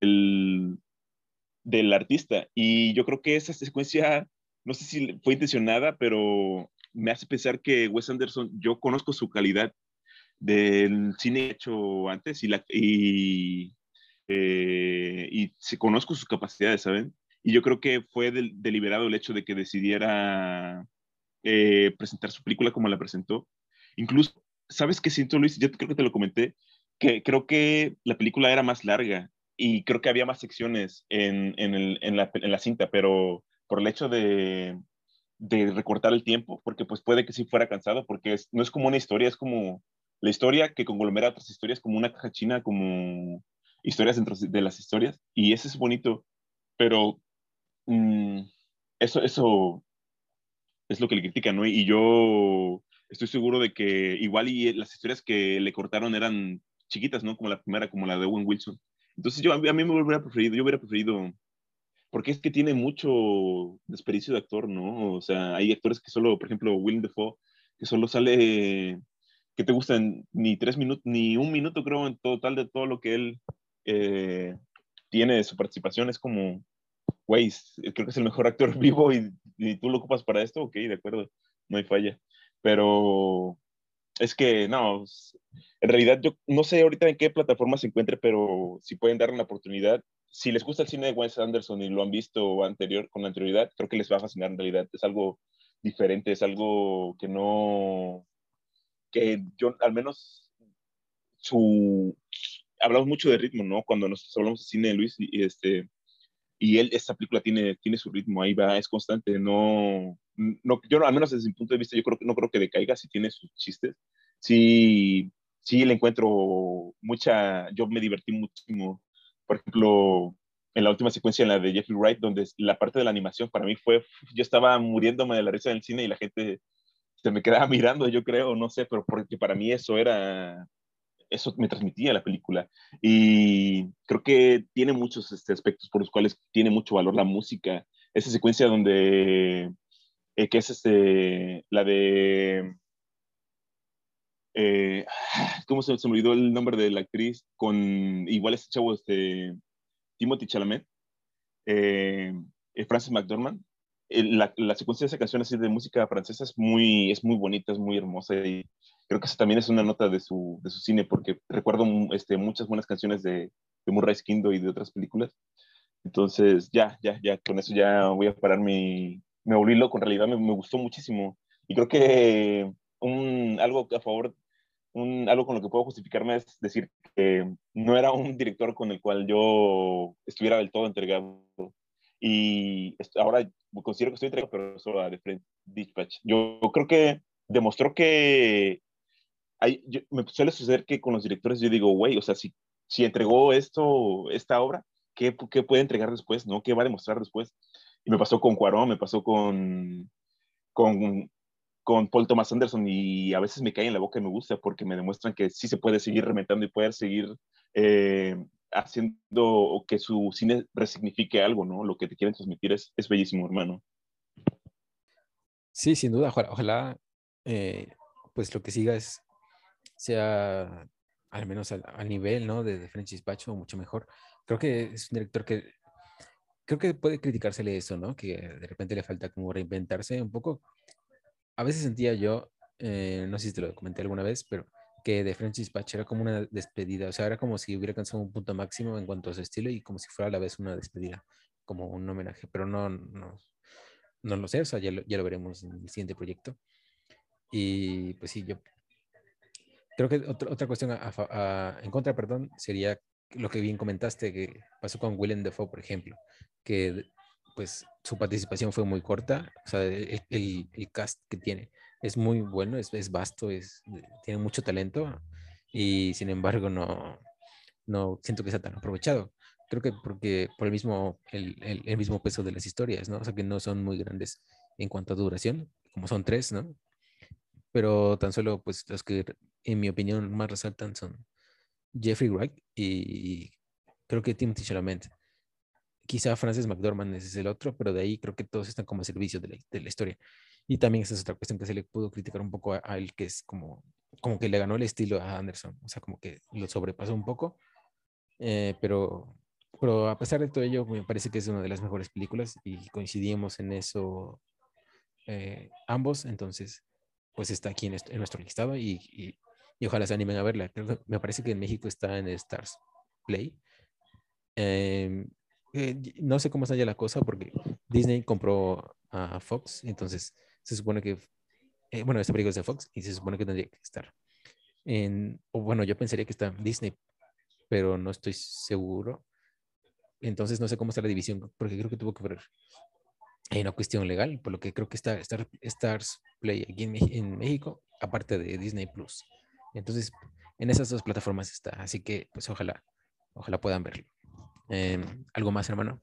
Speaker 2: del artista. Y yo creo que esa secuencia, no sé si fue intencionada, pero me hace pensar que Wes Anderson, yo conozco su calidad del cine hecho antes y, la, y, eh, y conozco sus capacidades, ¿saben? Y yo creo que fue deliberado el hecho de que decidiera eh, presentar su película como la presentó. Incluso, ¿sabes qué siento, Luis? Yo creo que te lo comenté, que creo que la película era más larga y creo que había más secciones en, en, la, en la, cinta, pero por el hecho de, de, recortar el tiempo, porque pues puede que sí fuera cansado, porque no es como una historia, es como la historia que conglomera otras historias como una caja china, como historias dentro de las historias, y eso es bonito, pero mm, eso, eso es lo que le critican, ¿no? Y yo estoy seguro de que igual y las historias que le cortaron eran chiquitas, ¿no? Como la primera, como la de Owen Wilson. Entonces yo a mí me hubiera preferido, yo hubiera preferido, porque es que tiene mucho desperdicio de actor, ¿no? O sea, hay actores que solo, por ejemplo, Willem Dafoe, que solo sale, que te gustan ni tres minutos, ni un minuto creo en total de todo lo que él eh, tiene de su participación, es como, güey, creo que es el mejor actor vivo y, y, tú lo ocupas para esto, ok, de acuerdo, no hay falla. Pero es que, no, en realidad yo no sé ahorita en qué plataforma se encuentre, pero si pueden darle una oportunidad, si les gusta el cine de Wes Anderson y lo han visto anterior, con anterioridad, creo que les va a fascinar en realidad. Es algo diferente, es algo que no, que yo al menos su, hablamos mucho de ritmo, ¿no? Cuando nosotros hablamos de cine, Luis, y, este, y él, esta película tiene, tiene su ritmo, ahí va, es constante, no, no, yo al menos desde mi punto de vista, yo creo, no creo que decaiga, si tiene sus chistes, sí, sí le encuentro mucha, yo me divertí muchísimo, por ejemplo, en la última secuencia, en la de Jeffrey Wright, donde la parte de la animación para mí fue, yo estaba muriéndome de la risa en el cine y la gente se me quedaba mirando, yo creo, no sé, pero porque para mí eso era, eso me transmitía la película. Y creo que tiene muchos este, aspectos por los cuales tiene mucho valor la música. Esa secuencia donde, eh, que es este, la de, eh, ¿cómo se, me olvidó el nombre de la actriz? Con igual este chavo, este, Timothy Chalamet, eh, Francis McDormand. La, la, secuencia de esa canción así de música francesa es muy, es muy bonita, es muy hermosa y creo que eso también es una nota de su, de su cine, porque recuerdo este, muchas buenas canciones de, de Murray Skindo y de otras películas. Entonces, ya, ya, ya, con eso ya voy a parar mi... Me volví en realidad me, me gustó muchísimo. Y creo que un, algo a favor, un, algo con lo que puedo justificarme es decir que no era un director con el cual yo estuviera del todo entregado. Y ahora considero que estoy entregado, pero solo a Friend Dispatch. Yo creo que demostró que me suele suceder que con los directores yo digo, güey, o sea, si, si entregó esto, esta obra, ¿qué, ¿qué, puede entregar después? ¿no? ¿Qué va a demostrar después? Y me pasó con Cuarón, me pasó con, con, con Paul Thomas Anderson y a veces me cae en la boca y me gusta porque me demuestran que sí se puede seguir rementando y poder seguir eh, haciendo que su cine resignifique algo, ¿no? Lo que te quieren transmitir es, es bellísimo, hermano.
Speaker 1: Sí, sin duda, ojalá, eh, pues lo que siga es sea al menos al, nivel, ¿no? De, de Francis Pacho, mucho mejor. Creo que es un director que creo que puede criticársele eso, ¿no? Que de repente le falta como reinventarse un poco. A veces sentía yo, eh, no sé si te lo comenté alguna vez, pero que de Francis Patch era como una despedida, o sea, era como si hubiera alcanzado un punto máximo en cuanto a su estilo y como si fuera a la vez una despedida, como un homenaje, pero no, no, no lo sé, o sea, ya lo, ya lo veremos en el siguiente proyecto. Y pues sí, yo Creo que otra, otra cuestión en contra, perdón, sería lo que bien comentaste que pasó con Willem Dafoe, por ejemplo, que pues su participación fue muy corta, o sea, el, el, cast que tiene es muy bueno, es, es, vasto, es, tiene mucho talento y sin embargo no, no siento que sea tan aprovechado. Creo que porque por el mismo, el, el, mismo peso de las historias, ¿no? O sea, que no son muy grandes en cuanto a duración, como son tres, ¿no? Pero tan solo pues los que en mi opinión, más resaltan son Jeffrey Wright y creo que Timothy Chalamet. Quizá Francis McDormand es el otro, pero de ahí creo que todos están como a servicio de la, historia. Y también esa es otra cuestión que se le pudo criticar un poco a, él, que es como, como que le ganó el estilo a Anderson, o sea, como que lo sobrepasó un poco. Eh, pero, pero a pesar de todo ello, me parece que es una de las mejores películas y coincidimos en eso eh, ambos, entonces pues está aquí en, nuestro listado y, y ojalá se animen a verla. me parece que en México está en Stars Play. Em, eh, no sé cómo está ya la cosa porque Disney compró a Fox, entonces se supone que, eh, bueno, esta película es de Fox y se supone que tendría que estar en, o bueno, yo pensaría que está en Disney, pero no estoy seguro. Entonces no sé cómo está la división, porque creo que tuvo que ver. Hay una cuestión legal, por lo que creo que está Stars Play aquí en, en México, aparte de Disney Plus. Entonces, en esas dos plataformas está. Así que, pues ojalá, ojalá puedan verlo. Em, ¿Algo más, hermano?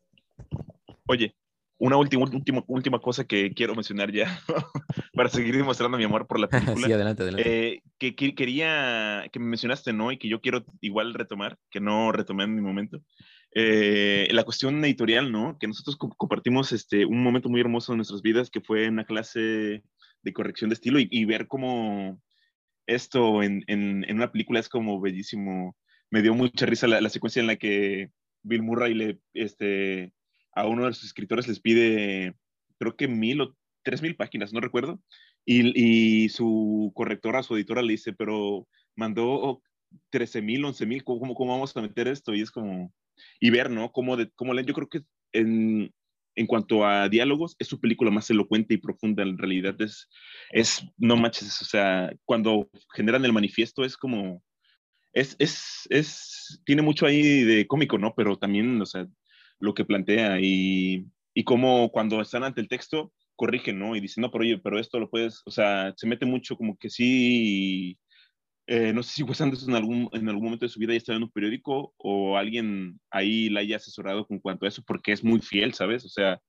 Speaker 2: Oye, una última, última, última cosa que quiero mencionar ya para seguir demostrando mi amor por la película.
Speaker 1: sí, adelante, adelante.
Speaker 2: Eh, que, quería, que me mencionaste, ¿no? Y que yo quiero igual retomar, que no retomé en mi momento. Eh, la cuestión editorial, ¿no? Que nosotros compartimos este, un momento muy hermoso en nuestras vidas, que fue una clase de corrección de estilo y, y ver cómo esto en, en, en, una película es como bellísimo. Me dio mucha risa la, la secuencia en la que Bill Murray le, este, a uno de sus escritores les pide, creo que mil o tres mil páginas, no recuerdo, y, y su correctora, su editora le dice, pero mandó 13 mil, 11 mil, ¿cómo, ¿cómo, vamos a meter esto? Y es como, y ver, ¿no? Cómo, de, cómo leen, yo creo que en, en cuanto a diálogos, es su película más elocuente y profunda en realidad. Es, es no manches, o sea, cuando generan el manifiesto es como, es, es, es, tiene mucho ahí de cómico, ¿no? Pero también, o sea, lo que plantea y, y cómo cuando están ante el texto corrigen, ¿no? Y dicen, no, pero oye, pero esto lo puedes, o sea, se mete mucho como que sí, eh, no sé si Wes Anderson en algún, en algún momento de su vida ya estaba en un periódico o alguien ahí la haya asesorado con cuanto a eso, porque es muy fiel, ¿sabes? O sea,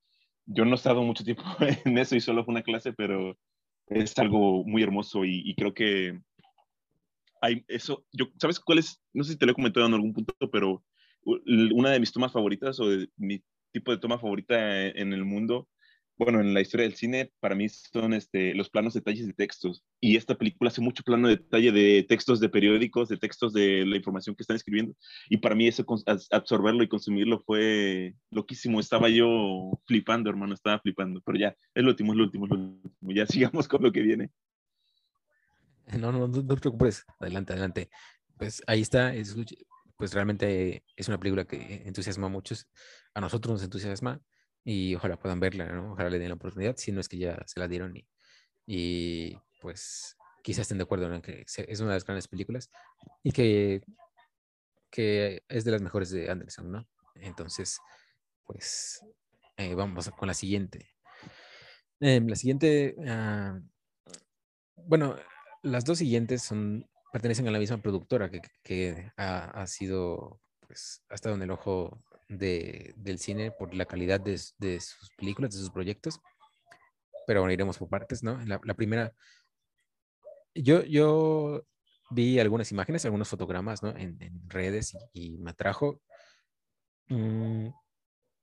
Speaker 2: yo no he estado mucho tiempo en eso y solo fue una clase, pero es algo muy hermoso y, y creo que hay eso, yo, ¿sabes cuál es? No sé si te lo he comentado en algún punto, pero una de mis tomas favoritas o de mi tipo de toma favorita en el mundo, bueno, en la historia del cine, para mí son este, los planos detalles de textos. Y esta película hace mucho plano de detalle de textos de periódicos, de textos de la información que están escribiendo. Y para mí eso, absorberlo y consumirlo fue loquísimo. Estaba yo flipando, hermano, estaba flipando. Pero ya, es lo último, es lo último, es lo último. Ya sigamos con lo que viene.
Speaker 1: No, no, no, no te preocupes. Adelante, adelante. Pues ahí está. Es, pues realmente es una película que entusiasma a muchos, a nosotros nos entusiasma y ojalá puedan verla, ¿no? Ojalá le den la oportunidad, si no es que ya se la dieron y, y pues quizás estén de acuerdo en que es una de las grandes películas y que, que es de las mejores de Anderson, ¿no? Entonces, pues eh, vamos con la siguiente. Eh, la siguiente, uh, bueno, las dos siguientes son pertenecen a la misma productora que, que ha, ha, sido, pues, ha estado en el ojo de, del cine por la calidad de, de, sus películas, de sus proyectos. Pero bueno, iremos por partes, ¿no? La, la primera, yo, yo vi algunas imágenes, algunos fotogramas, ¿no? En, en redes y, y, me atrajo. Mm,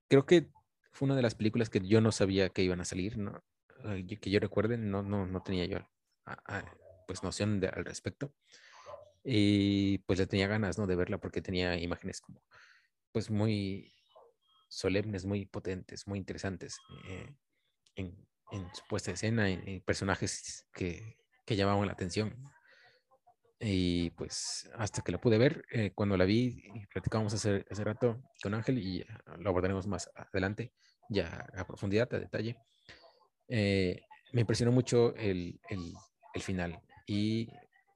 Speaker 1: creo que fue una de las películas que yo no sabía que iban a salir, ¿no? Que yo recuerde, no, no, no tenía yo pues noción de, al respecto. Y pues le tenía ganas, ¿no? De verla porque tenía imágenes como, pues muy solemnes, muy potentes, muy interesantes eh, en, en, su puesta de escena, en, en personajes que, que, llamaban la atención. Y pues hasta que la pude ver, eh, cuando la vi, platicábamos hace, hace rato con Ángel y lo abordaremos más adelante, ya a profundidad, a detalle. Eh, me impresionó mucho el, el, el final y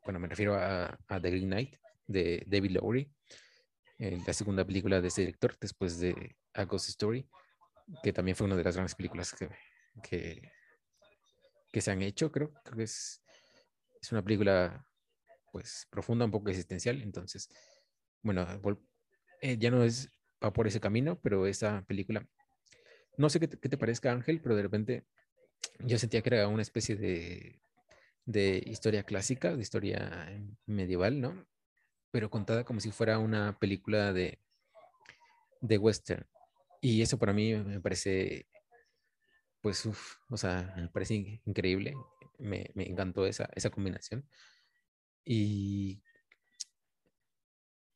Speaker 1: bueno, me refiero a, a, The Green Knight de David Lowery, eh, la segunda película de ese director después de A Ghost Story, que también fue una de las grandes películas que, que, que se han hecho, creo, creo que es, es una película pues profunda, un poco existencial, entonces, bueno, eh, ya no es va por ese camino, pero esa película, no sé qué te, qué te parezca Ángel, pero de repente yo sentía que era una especie de de historia clásica, de historia medieval, ¿no? Pero contada como si fuera una película de, de western. Y eso para mí me parece, pues, uf, o sea, me parece increíble. Me, me encantó esa, esa combinación. Y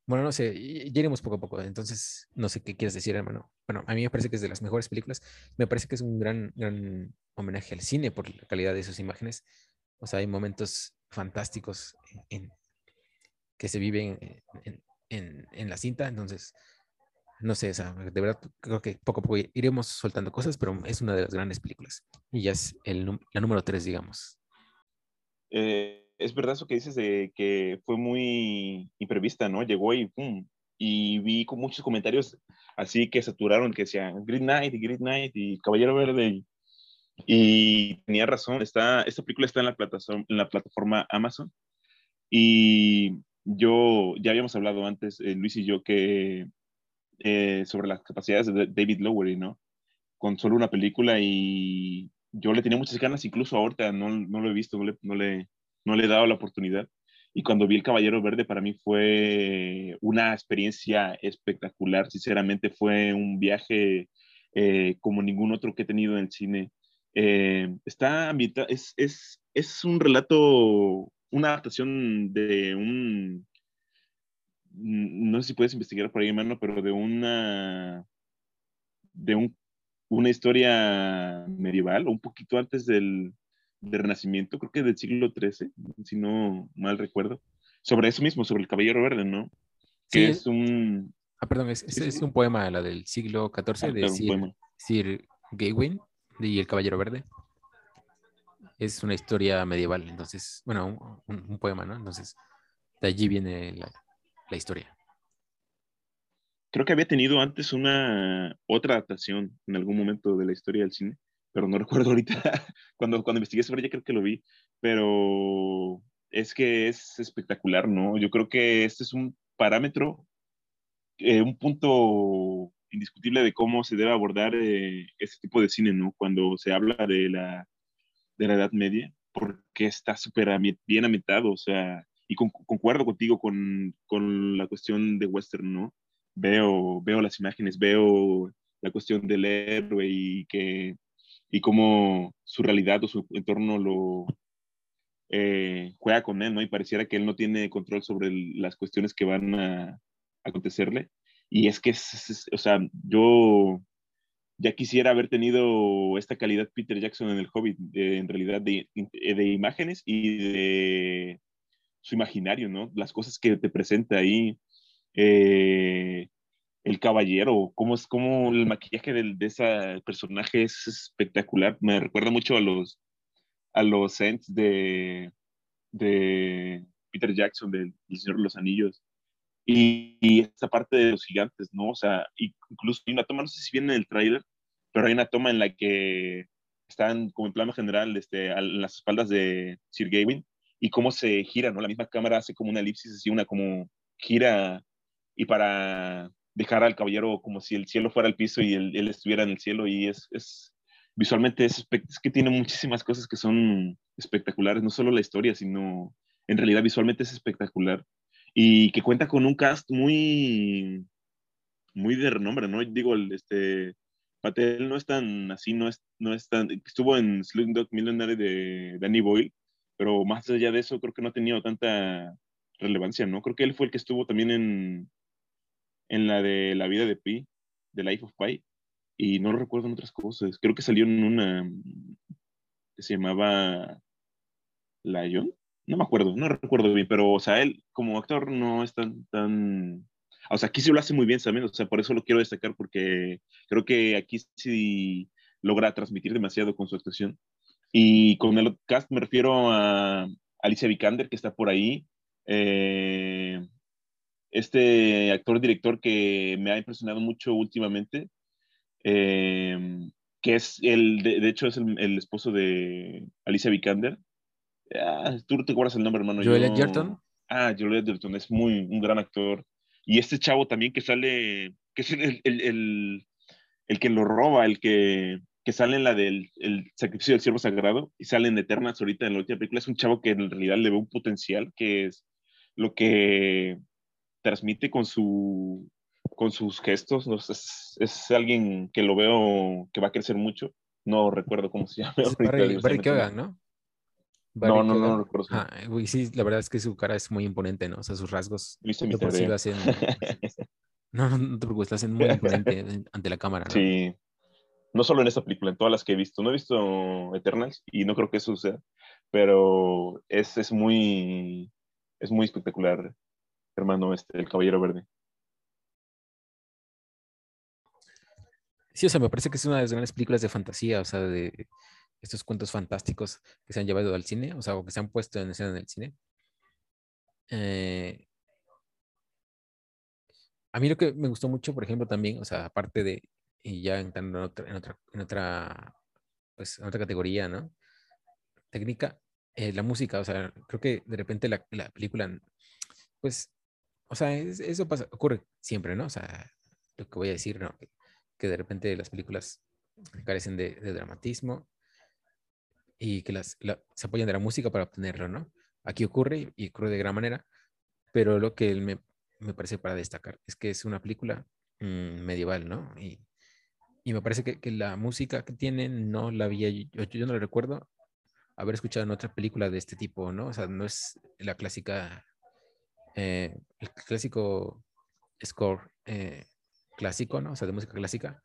Speaker 1: bueno, no sé, ya iremos poco a poco. Entonces, no sé qué quieres decir, hermano. Bueno, a mí me parece que es de las mejores películas. Me parece que es un gran, gran homenaje al cine por la calidad de sus imágenes o sea, hay momentos fantásticos en, en, que se viven en, en, en, la cinta, entonces, no sé, o sea, de verdad creo que poco a poco iremos soltando cosas, pero es una de las grandes películas y ya es el, la número tres, digamos.
Speaker 2: Eh, es verdad eso que dices de que fue muy imprevista, ¿no? Llegó y pum, y vi con muchos comentarios así que saturaron, que decían Green Knight y Green Knight y Caballero Verde y y tenía razón, está, esta película está en la, plataforma, en la plataforma Amazon. Y yo, ya habíamos hablado antes, eh, Luis y yo, que eh, sobre las capacidades de David Lowery, ¿no? Con solo una película y yo le tenía muchas ganas, incluso ahorita no, no lo he visto, no le, no, le, no le he dado la oportunidad. Y cuando vi El Caballero Verde, para mí fue una experiencia espectacular. Sinceramente, fue un viaje eh, como ningún otro que he tenido en el cine. Eh, está es, es, es un relato, una adaptación de un, no sé si puedes investigar por ahí, hermano, pero de una, de un, una historia medieval, o un poquito antes del, del Renacimiento, creo que del siglo XIII, si no mal recuerdo, sobre eso mismo, sobre el Caballero Verde, ¿no? Que es un...
Speaker 1: Ah, perdón, es, es, un poema, la del siglo XIV, ah, de Sir, Sir, Gawain y el Caballero Verde. Es una historia medieval, entonces, bueno, un, un, poema, ¿no? Entonces, de allí viene la, la historia.
Speaker 2: Creo que había tenido antes una otra adaptación en algún momento de la historia del cine, pero no recuerdo ahorita. cuando, cuando investigué sobre ella creo que lo vi, pero es que es espectacular, ¿no? Yo creo que este es un parámetro, eh, un punto indiscutible de cómo se debe abordar eh, este tipo de cine, ¿no? Cuando se habla de la, de la Edad Media, porque está súper bien ambientado, o sea, y concuerdo contigo con, con, la cuestión de western, ¿no? Veo, veo las imágenes, veo la cuestión del héroe y que y cómo su realidad o su entorno lo eh, juega con él, ¿no? Y pareciera que él no tiene control sobre las cuestiones que van a, acontecerle. Y es que, es, o sea, yo ya quisiera haber tenido esta calidad Peter Jackson en el Hobbit, en realidad, de, de, imágenes y de su imaginario, ¿no? Las cosas que te presenta ahí. Eh, el caballero, cómo es como el maquillaje de, de ese personaje es espectacular. Me recuerda mucho a los a los de, de Peter Jackson, del Señor de los Anillos. Y, esta parte de los gigantes, ¿no? O sea, incluso hay una toma, no sé si viene en el tráiler, pero hay una toma en la que están como en plano general este, a las espaldas de Sir Gavin y cómo se gira, ¿no? La misma cámara hace como una elipsis, así una como gira y para dejar al caballero como si el cielo fuera el piso y él, estuviera en el cielo y es, es visualmente es, es, que tiene muchísimas cosas que son espectaculares, no solo la historia, sino en realidad visualmente es espectacular y que cuenta con un cast muy muy de renombre, ¿no? Digo, este Patel no es tan así, no es, no es tan, estuvo en Slumdog Millionaire de Danny Boyle, pero más allá de eso creo que no ha tenido tanta relevancia, ¿no? Creo que él fue el que estuvo también en en la de La vida de Pi, de Life of Pi, y no recuerdo en otras cosas. Creo que salió en una que se llamaba Lion. No me acuerdo, no recuerdo bien, pero, o sea, él como actor no es tan, tan... O sea, aquí sí lo hace muy bien también, o sea, por eso lo quiero destacar, porque creo que aquí sí logra transmitir demasiado con su actuación. Y con el cast me refiero a Alicia Vikander, que está por ahí, eh, este actor-director que me ha impresionado mucho últimamente, eh, que es el, de, hecho es el, esposo de Alicia Vikander. Ah, Tú te acuerdas el nombre, hermano.
Speaker 1: Joel Edgerton.
Speaker 2: Ah, Joel Edgerton es muy un gran actor. Y este chavo también que sale, que es el, el, el que lo roba, el que, que sale en la del el sacrificio del siervo sagrado y sale en Eternas ahorita en la última película, es un chavo que en realidad le ve un potencial que es lo que transmite con, su, con sus gestos. ¿no? Es, es, alguien que lo veo que va a crecer mucho. No recuerdo cómo se llama.
Speaker 1: Barry, Barry Keoghan, ¿no?
Speaker 2: No, no, no, recuerdo.
Speaker 1: Ah, sí, la verdad es que su cara es muy imponente, ¿no? O sea, sus rasgos.
Speaker 2: por sí lo
Speaker 1: hacen, no, no, no te preocupes, lo hacen muy imponente ante la cámara. ¿no?
Speaker 2: Sí. No solo en esta película, en todas las que he visto. No he visto Eternals y no creo que eso sea, pero es, es muy es muy espectacular hermano, este, el Caballero Verde.
Speaker 1: Sí, o sea, me parece que es una de las grandes películas de fantasía, o sea, de estos cuentos fantásticos que se han llevado al cine, o sea, o que se han puesto en escena en el cine. Eh, a mí lo que me gustó mucho, por ejemplo, también, o sea, aparte de, y ya entrando en otra, en otra, en otra, pues, en otra categoría, ¿no? Técnica, eh, la música, o sea, creo que de repente la, la película, pues, o sea, eso pasa, ocurre siempre, ¿no? O sea, lo que voy a decir, ¿no? Que, de repente las películas carecen de, dramatismo y que las, se apoyan de la música para obtenerlo, ¿no? Aquí ocurre y ocurre de gran manera, pero lo que me, me parece para destacar es que es una película mm, medieval, ¿no? Y, y me parece que, que, la música que tiene no la había, yo, yo no la recuerdo haber escuchado en otra película de este tipo, ¿no? O sea, no es la clásica, eh, el clásico score eh, clásico, ¿no? O sea, de música clásica.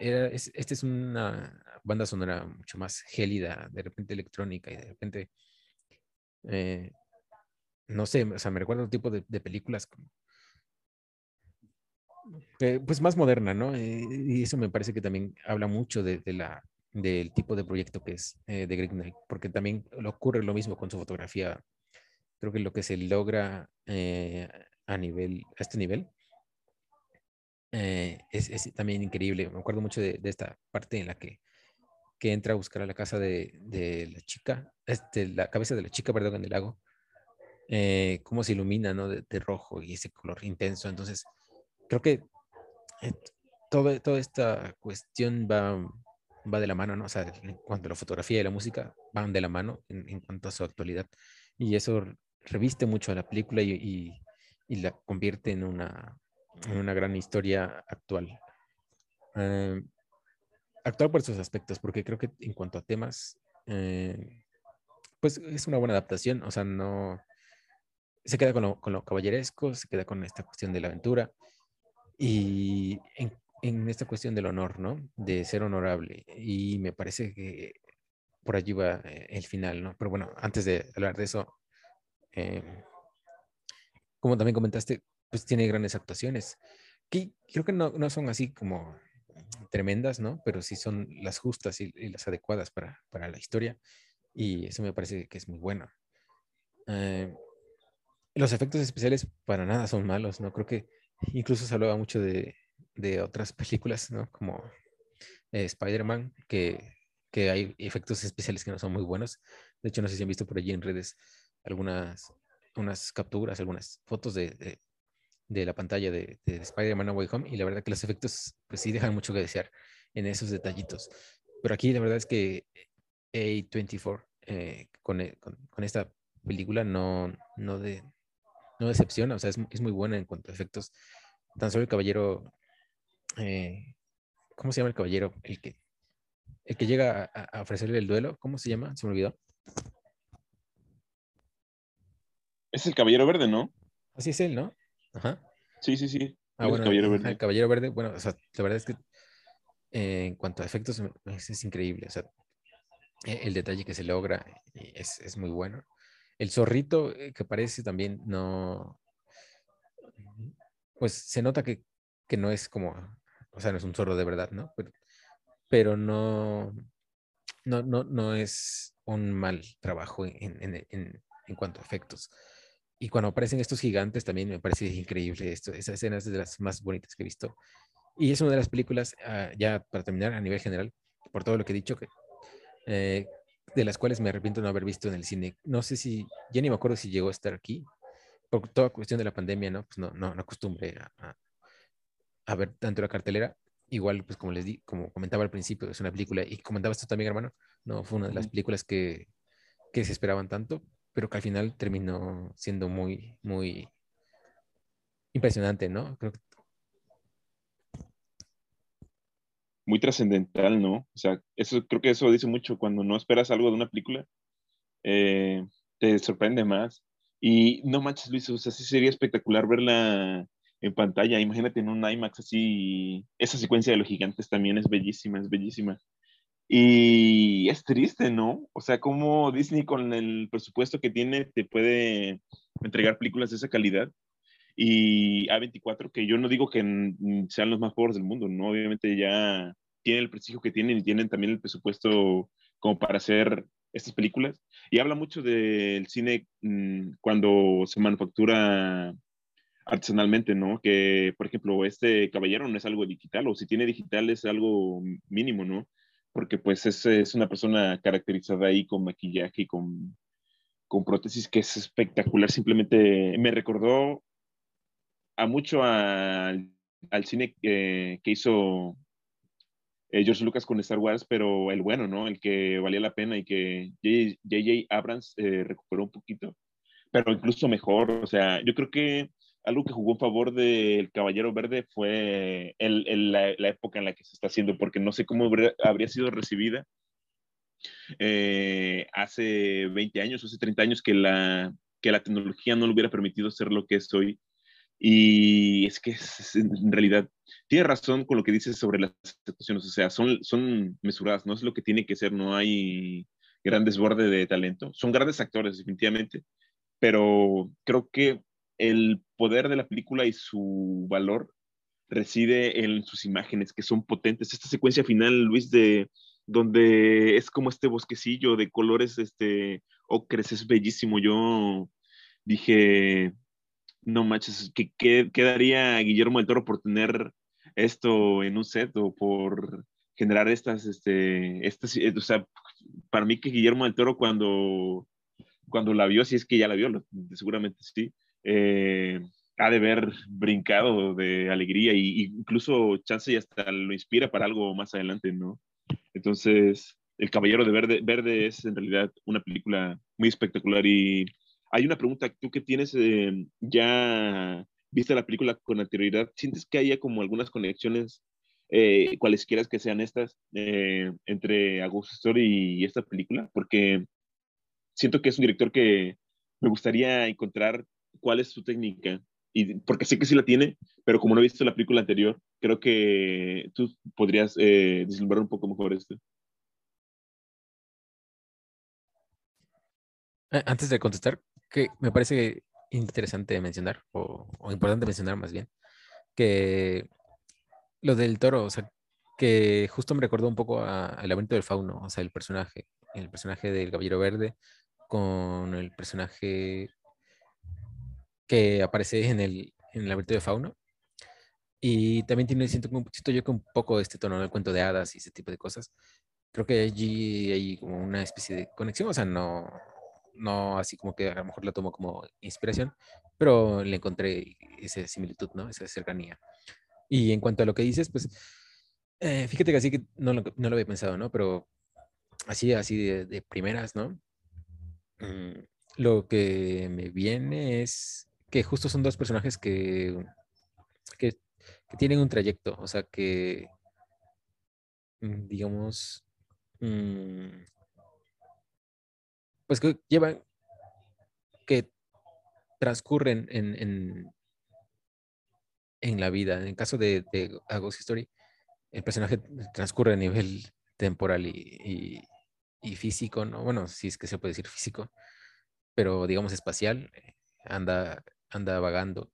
Speaker 1: Era, es, esta es una banda sonora mucho más gélida, de repente electrónica y de repente, eh, no sé, o sea, me recuerda un tipo de, películas como, pues más moderna, ¿no? y eso me parece que también habla mucho de, la del tipo de proyecto que es eh, de Greg Knight, porque también ocurre lo mismo con su fotografía. Creo que lo que se logra eh, a nivel, a este nivel, eh, es, también increíble. Me acuerdo mucho de, esta parte en la que, que, entra a buscar a la casa de, de, la chica, este, la cabeza de la chica, perdón, en el lago, cómo se ilumina, ¿no? De, rojo y ese color intenso. Entonces, creo que todo, toda esta cuestión va va de la mano, ¿no? O sea, en cuanto a la fotografía y la música, van de la mano en, cuanto a su actualidad. Y eso reviste mucho a la película y, y, la convierte en una, en una gran historia actual. Eh, actual por sus aspectos, porque creo que en cuanto a temas, eh, pues es una buena adaptación, o sea, no se queda con lo, caballeresco, se queda con esta cuestión de la aventura y en en esta cuestión del honor, ¿no? De ser honorable. Y me parece que por allí va eh, el final, ¿no? Pero bueno, antes de hablar de eso, eh, como también comentaste, pues tiene grandes actuaciones, que creo que no, no son así como tremendas, ¿no? Pero sí son las justas y, las adecuadas para, para, la historia. Y eso me parece que es muy bueno. Eh, los efectos especiales para nada son malos, ¿no? Creo que incluso se hablaba mucho de, de otras películas, ¿no? Como eh, Spider-Man, que, que, hay efectos especiales que no son muy buenos. De hecho, no sé si han visto por allí en redes algunas unas capturas, algunas fotos de, de, la pantalla de, de Spider-Man Away Home y la verdad que los efectos, pues sí, dejan mucho que desear en esos detallitos. Pero aquí la verdad es que A24 eh, con, eh, con, con, esta película no, no, de, no decepciona, o sea, es, es muy buena en cuanto a efectos. Tan solo el caballero eh, ¿cómo se llama el caballero? El que, el que llega a, ofrecerle el duelo, ¿cómo se llama? Se me olvidó.
Speaker 2: Es el caballero verde, ¿no?
Speaker 1: Así es él, ¿no? Ajá.
Speaker 2: Sí, sí, sí.
Speaker 1: Ah, bueno, el caballero verde. El caballero verde, bueno, o sea, la verdad es que eh, en cuanto a efectos es, increíble, o sea, e, el detalle que se logra es, es muy bueno. El zorrito eh, que parece también no, pues se nota que, que no es como o sea, no es un zorro de verdad, ¿no? Pero, pero no, no, no, no es un mal trabajo en, en, en, en, cuanto a efectos. Y cuando aparecen estos gigantes también me parece increíble esto. Esa escena es de las más bonitas que he visto. Y es una de las películas, uh, ya para terminar a nivel general, por todo lo que he dicho, que, eh, de las cuales me arrepiento no haber visto en el cine. No sé si, ya ni me acuerdo si llegó a estar aquí, por toda cuestión de la pandemia, ¿no? Pues no, no, no acostumbré a, a ver tanto la cartelera. Igual, pues como les di, como comentaba al principio, es una película, y comentabas tú también, hermano, no fue una de las películas que, que se esperaban tanto, pero que al final terminó siendo muy, muy impresionante, ¿no? Creo.
Speaker 2: Muy trascendental, ¿no? O sea, eso creo que eso dice mucho cuando no esperas algo de una película, eh, te sorprende más. Y no manches, Luis, o sea, sí sería espectacular verla en pantalla. Imagínate en un IMAX así, esa secuencia de los gigantes también es bellísima, es bellísima. Y es triste, ¿no? O sea, como Disney con el presupuesto que tiene te puede entregar películas de esa calidad. Y A24, que yo no digo que sean los más pobres del mundo, ¿no? Obviamente ya tienen el prestigio que tienen y tienen también el presupuesto como para hacer estas películas. Y habla mucho del cine cuando se manufactura artesanalmente, ¿no? Que, por ejemplo, este caballero no es algo digital, o si tiene digital es algo mínimo, ¿no? Porque pues es, es una persona caracterizada ahí con maquillaje y con con prótesis que es espectacular. Simplemente me recordó a mucho al, cine que hizo eh, George Lucas con Star Wars, pero el bueno, ¿no? El que valía la pena y que J.J. Abrams eh, recuperó un poquito, pero incluso mejor. O sea, yo creo que algo que jugó en favor del Caballero Verde fue el, la, época en la que se está haciendo, porque no sé cómo habría, sido recibida eh, hace 20 años, hace 30 años que la, que la tecnología no le hubiera permitido ser lo que es hoy. Y es que en realidad tiene razón con lo que dices sobre las situaciones, o sea, son, son mesuradas, no es lo que tiene que ser, no hay gran desborde de talento. Son grandes actores, definitivamente, pero creo que el poder de la película y su valor reside en sus imágenes, que son potentes. Esta secuencia final, Luis, de donde es como este bosquecillo de colores este, ocres, es bellísimo. Yo dije, no manches, ¿qué, quedaría Guillermo del Toro por tener esto en un set o por generar estas, este, estas, o sea, para mí que Guillermo del Toro cuando, cuando la vio, si es que ya la vio, seguramente sí, eh, ha de haber brincado de alegría y, incluso chance y hasta lo inspira para algo más adelante, ¿no? Entonces, El Caballero de Verde, Verde es en realidad una película muy espectacular y hay una pregunta, tú que tienes eh, ya viste la película con anterioridad, ¿sientes que haya como algunas conexiones, eh, cualesquiera que sean estas, eh, entre A Story y esta película? Porque siento que es un director que me gustaría encontrar cuál es su técnica, y porque sé que sí la tiene, pero como no he visto la película anterior, creo que tú podrías eh, un poco mejor esto.
Speaker 1: Antes de contestar, que me parece interesante mencionar, o, importante mencionar más bien, que lo del toro, o sea, que justo me recordó un poco al laberinto del fauno, o sea, el personaje, el personaje del caballero verde con el personaje que aparece en el, en el laberinto del fauno. Y también tiene, siento, siento yo que un poco este tono del cuento de hadas y ese tipo de cosas. Creo que allí hay como una especie de conexión, o sea, no, no así como que a lo mejor la tomo como inspiración, pero le encontré esa similitud, ¿no? Esa cercanía. Y en cuanto a lo que dices, pues, eh, fíjate que así que no lo, no lo había pensado, ¿no? Pero así, así de, primeras, ¿no? Mm, lo que me viene es que justo son dos personajes que, que, tienen un trayecto, o sea, que, mm, digamos, mm, pues que llevan, que transcurren en, en, en la vida. En el caso de, de A Ghost Story, el personaje transcurre a nivel temporal y, y, físico, ¿no? Bueno, si es que se puede decir físico, pero digamos espacial, anda, anda vagando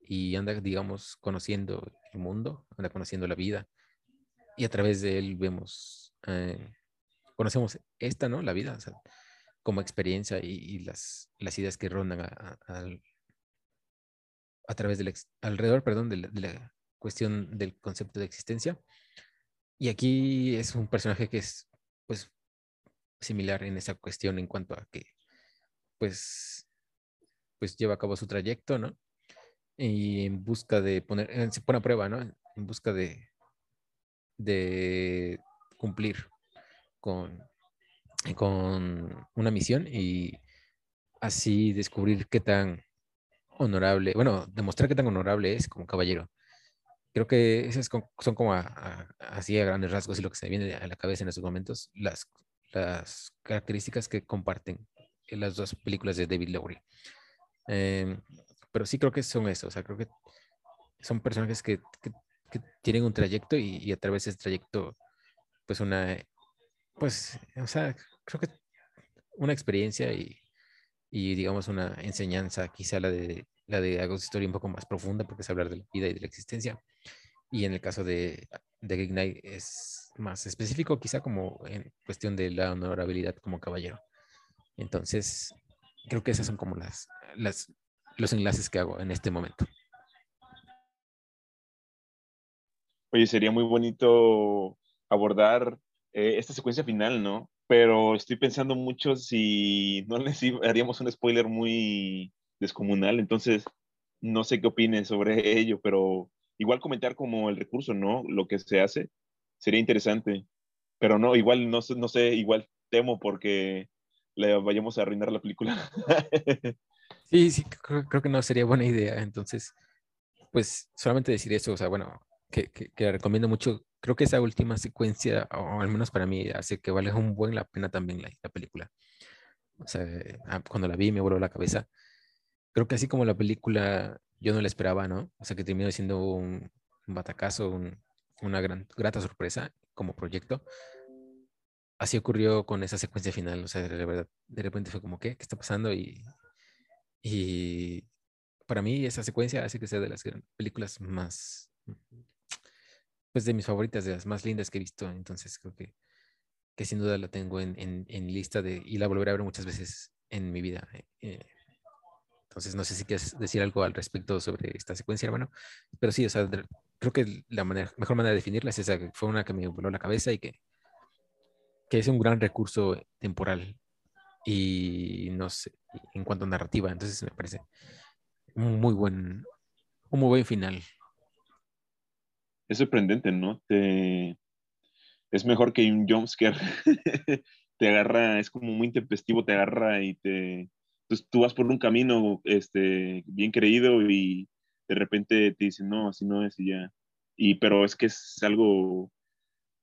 Speaker 1: y anda, digamos, conociendo el mundo, anda conociendo la vida y a través de él vemos, eh, conocemos esta, ¿no? La vida, o sea, como experiencia y, las, las, ideas que rondan a, a, través del, alrededor, perdón, de la, cuestión del concepto de existencia. Y aquí es un personaje que es, pues, similar en esa cuestión en cuanto a que, pues, pues lleva a cabo su trayecto, ¿no? Y en busca de poner, eh, se pone a prueba, ¿no? En busca de, cumplir con, con una misión y así descubrir qué tan honorable, bueno, demostrar qué tan honorable es como caballero. Creo que esas son como así a grandes rasgos y lo que se viene a la cabeza en estos momentos, las, las características que comparten en las dos películas de David Lowry. Em, pero sí creo que son eso, o sea, creo que son personajes que, que, tienen un trayecto y, y, a través de ese trayecto, pues una, pues, o sea, creo que una experiencia y, y, digamos una enseñanza, quizá la de la de Agos Historia un poco más profunda porque es hablar de la vida y de la existencia. Y en el caso de, de Knight es más específico, quizá como en cuestión de la honorabilidad como caballero. Entonces, creo que esas son como las, las, los enlaces que hago en este momento.
Speaker 2: Oye, sería muy bonito abordar eh, esta secuencia final, ¿no? pero estoy pensando mucho si no les haríamos un spoiler muy descomunal, entonces no sé qué opinen sobre ello, pero igual comentar como el recurso, ¿no? Lo que se hace sería interesante, pero no, igual no, no sé, igual temo porque le vayamos a arruinar la película.
Speaker 1: sí, sí, creo, que no sería buena idea, entonces, pues solamente decir eso, o sea, bueno, que, que, recomiendo mucho, creo que esa última secuencia, o al menos para mí, hace que vale un buen la pena también la, la película. O sea, ah, cuando la vi me voló la cabeza creo que así como la película yo no la esperaba, ¿no? O sea, que terminó siendo un, batacazo, una gran, grata sorpresa como proyecto. Así ocurrió con esa secuencia final, o sea, de verdad, de repente fue como, ¿qué? ¿Qué está pasando? Y, y para mí esa secuencia hace que sea de las películas más, pues de mis favoritas, de las más lindas que he visto. Entonces creo que, que sin duda la tengo en, en, lista de, y la volveré a ver muchas veces en mi vida. Eh, entonces, no sé si quieres decir algo al respecto sobre esta secuencia, hermano. Pero sí, o sea, creo que la manera, mejor manera de definirla es esa, que fue una que me voló la cabeza y que, que es un gran recurso temporal y no sé, en cuanto a narrativa. Entonces, me parece un muy buen, un muy buen final.
Speaker 2: Es sorprendente, ¿no? Te... Es mejor que un jumpscare. te agarra, es como muy intempestivo, te agarra y te, entonces tú vas por un camino este, bien creído y de repente te dicen, no, así no es y ya. Y, pero es que es algo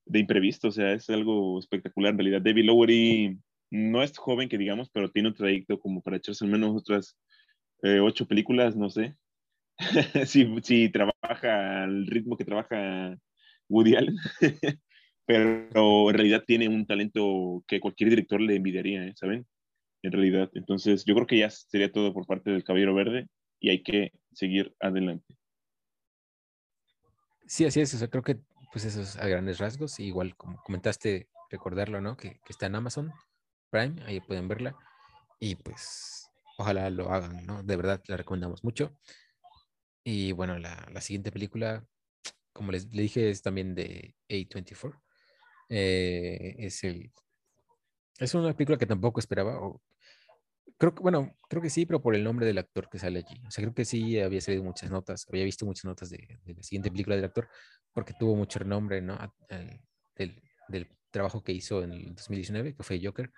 Speaker 2: de imprevisto, o sea, es algo espectacular en realidad. David Lowery no es joven que digamos, pero tiene un trayecto como para echarse al menos otras eh, ocho películas, no sé. si, si trabaja al ritmo que trabaja Woody Allen. pero en realidad tiene un talento que cualquier director le envidiaría, ¿eh? ¿saben? en realidad. Entonces, yo creo que ya sería todo por parte del Caballero Verde y hay que seguir adelante.
Speaker 1: Sí, así es. O sea, creo que pues eso es a grandes rasgos. igual, como comentaste, recordarlo, ¿no? Que, está en Amazon Prime, ahí pueden verla. Y pues, ojalá lo hagan, ¿no? De verdad, la recomendamos mucho. Y bueno, la, la siguiente película, como les le dije, es también de A24. Eh, es el es una película que tampoco esperaba. O, creo que, bueno, creo que sí, pero por el nombre del actor que sale allí. O sea, creo que sí había salido muchas notas, había visto muchas notas de, la siguiente película del actor, porque tuvo mucho renombre, ¿no? del, del, trabajo que hizo en el 2019, que fue Joker.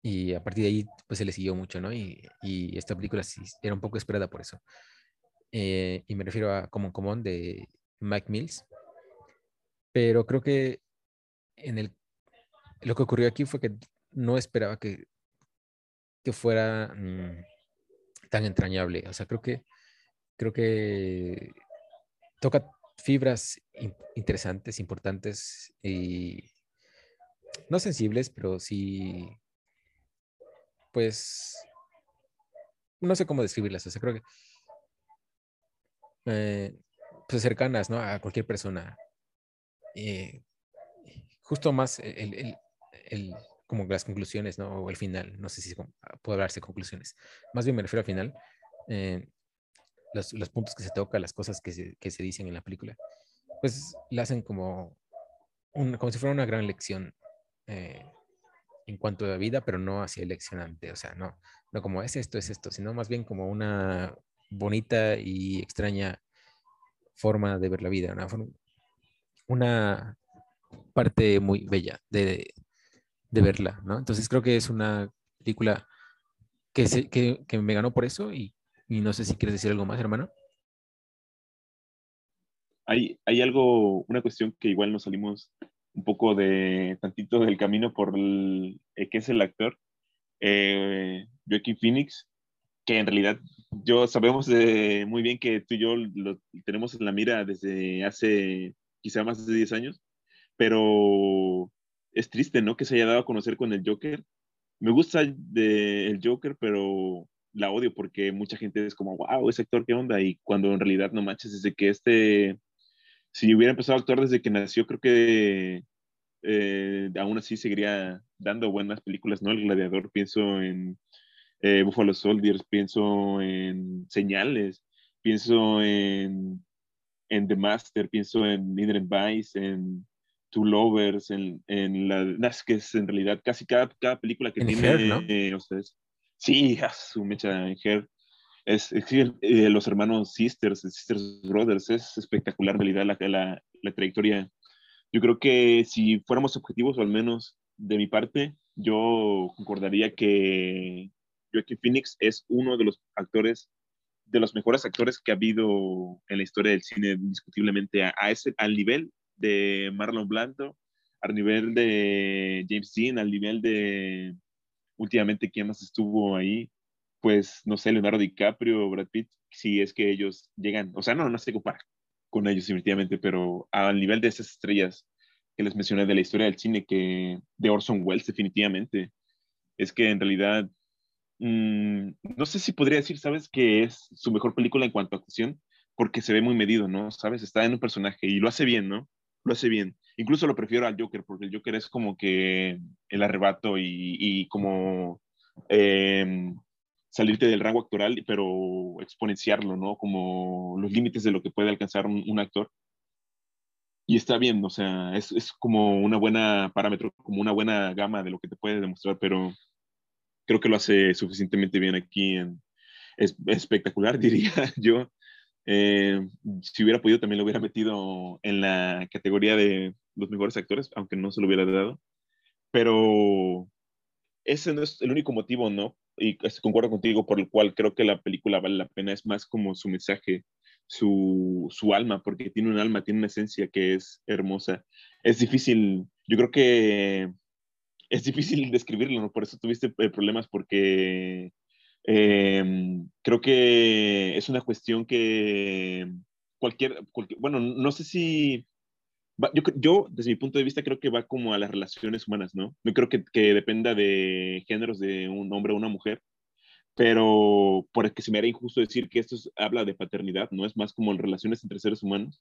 Speaker 1: Y a partir de ahí, pues se le siguió mucho, ¿no? Y, y esta película sí era un poco esperada por eso. Eh, y me refiero a Common Common de Mike Mills. Pero creo que en el lo que ocurrió aquí fue que no esperaba que, que fuera mm, tan entrañable. O sea, creo que, creo que toca fibras interesantes, importantes y no sensibles, pero sí, pues, no sé cómo describirlas. O sea, creo que, eh, pues cercanas, ¿no? A cualquier persona. Eh, justo más el, el, como las conclusiones, ¿no? O el final, no sé si puede hablarse de conclusiones. Más bien me refiero al final, eh, los, los, puntos que se tocan, las cosas que se, que se dicen en la película, pues la hacen como, un, como si fuera una gran lección eh, en cuanto a la vida, pero no así leccionante, o sea, no, no como es esto, es esto, sino más bien como una bonita y extraña forma de ver la vida, una, una parte muy bella de, de verla, ¿no? Entonces creo que es una película que, se, que, que me ganó por eso y, y, no sé si quieres decir algo más, hermano.
Speaker 2: Hay, hay algo, una cuestión que igual nos salimos un poco de tantito del camino por el, eh, que es el actor, eh, Joaquin Phoenix, que en realidad yo sabemos muy bien que tú y yo lo tenemos en la mira desde hace quizá más de 10 años, pero es triste, ¿no? Que se haya dado a conocer con el Joker. Me gusta de el Joker, pero la odio porque mucha gente es como, wow, ese actor, ¿qué onda? Y cuando en realidad no manches, desde que este, si hubiera empezado a actuar desde que nació, creo que eh, aún así seguiría dando buenas películas, ¿no? El Gladiador, pienso en eh, Buffalo Soldiers, pienso en Señales, pienso en, en The Master, pienso en Inherent Vice, en Two Lovers, en, en la, es que es en realidad casi cada, cada película que tiene, eh, ustedes. Sí, su mecha Her. Es, es eh, los hermanos Sisters, Sisters Brothers, es espectacular en realidad la, la, la trayectoria. Yo creo que si fuéramos objetivos, o al menos de mi parte, yo concordaría que Joaquin Phoenix es uno de los actores, de los mejores actores que ha habido en la historia del cine, indiscutiblemente, a, ese, al nivel de Marlon Blando, al nivel de James Dean, al nivel de últimamente quién más estuvo ahí, pues no sé, Leonardo DiCaprio, Brad Pitt, si es que ellos llegan, o sea, no, no se compara con ellos definitivamente, pero al nivel de esas estrellas que les mencioné de la historia del cine, que de Orson Welles definitivamente, es que en realidad, mm, no sé si podría decir, ¿sabes? Que es su mejor película en cuanto a actuación, porque se ve muy medido, ¿no? ¿Sabes? Está en un personaje y lo hace bien, ¿no? Lo hace bien. Incluso lo prefiero al Joker, porque el Joker es como que el arrebato y, como eh, salirte del rango actoral, pero exponenciarlo, ¿no? Como los límites de lo que puede alcanzar un, actor. Y está bien, o sea, es, es, como una buena parámetro, como una buena gama de lo que te puede demostrar, pero creo que lo hace suficientemente bien aquí. Es, espectacular, diría yo. Eh, si hubiera podido, también lo hubiera metido en la categoría de los mejores actores, aunque no se lo hubiera dado. Pero ese no es el único motivo, ¿no? Y concuerdo contigo por el cual creo que la película vale la pena, es más como su mensaje, su, su alma, porque tiene un alma, tiene una esencia que es hermosa. Es difícil, yo creo que es difícil describirlo, ¿no? Por eso tuviste eh, problemas, porque eh, creo que es una cuestión que cualquier, cualquier, bueno, no sé si yo, yo, desde mi punto de vista, creo que va como a las relaciones humanas, ¿no? No creo que, que dependa de géneros de un hombre o una mujer, pero porque se me haría injusto decir que esto habla de paternidad, ¿no? Es más como en relaciones entre seres humanos.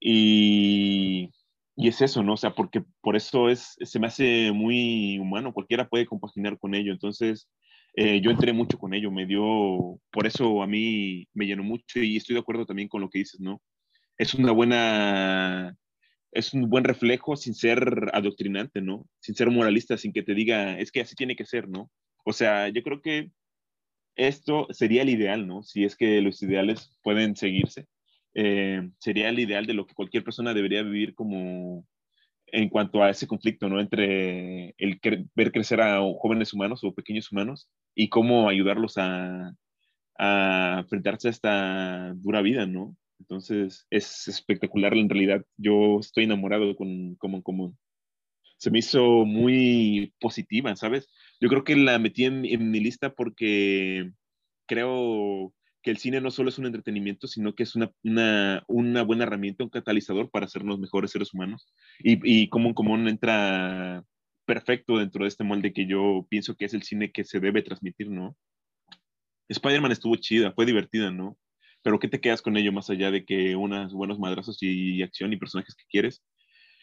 Speaker 2: Y, y, es eso, ¿no? O sea, porque por eso es, se me hace muy humano, cualquiera puede compaginar con ello. Entonces, eh, yo entré mucho con ello, me dio, por eso a mí me llenó mucho y estoy de acuerdo también con lo que dices, ¿no? Es una buena es un buen reflejo sin ser adoctrinante, ¿no? Sin ser moralista, sin que te diga, es que así tiene que ser, ¿no? O sea, yo creo que esto sería el ideal, ¿no? Si es que los ideales pueden seguirse, eh, sería el ideal de lo que cualquier persona debería vivir como en cuanto a ese conflicto, ¿no? Entre el ver crecer a jóvenes humanos o pequeños humanos y cómo ayudarlos a, a enfrentarse a esta dura vida, ¿no? Entonces es espectacular en realidad. Yo estoy enamorado con Common Común. Se me hizo muy positiva, ¿sabes? Yo creo que la metí en, mi lista porque creo que el cine no solo es un entretenimiento, sino que es una, buena herramienta, un catalizador para hacernos mejores seres humanos. Y, y Common Común entra perfecto dentro de este molde que yo pienso que es el cine que se debe transmitir, ¿no? Spider-Man estuvo chida, fue divertida, ¿no? Pero ¿qué te quedas con ello más allá de que unos buenos madrazos y acción y personajes que quieres?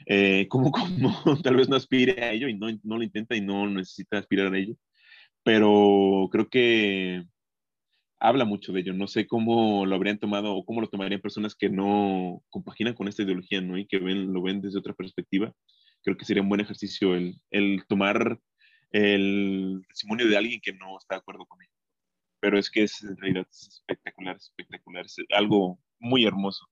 Speaker 2: Eh, como, como tal vez no aspire a ello y no, no lo intenta y no necesita aspirar a ello, pero creo que habla mucho de ello. No sé cómo lo habrían tomado o cómo lo tomarían personas que no compaginan con esta ideología, ¿no? Y que ven, lo ven desde otra perspectiva. Creo que sería un buen ejercicio el, el tomar el testimonio de alguien que no está de acuerdo con ello pero es que es en realidad espectacular, espectacular, es algo muy hermoso.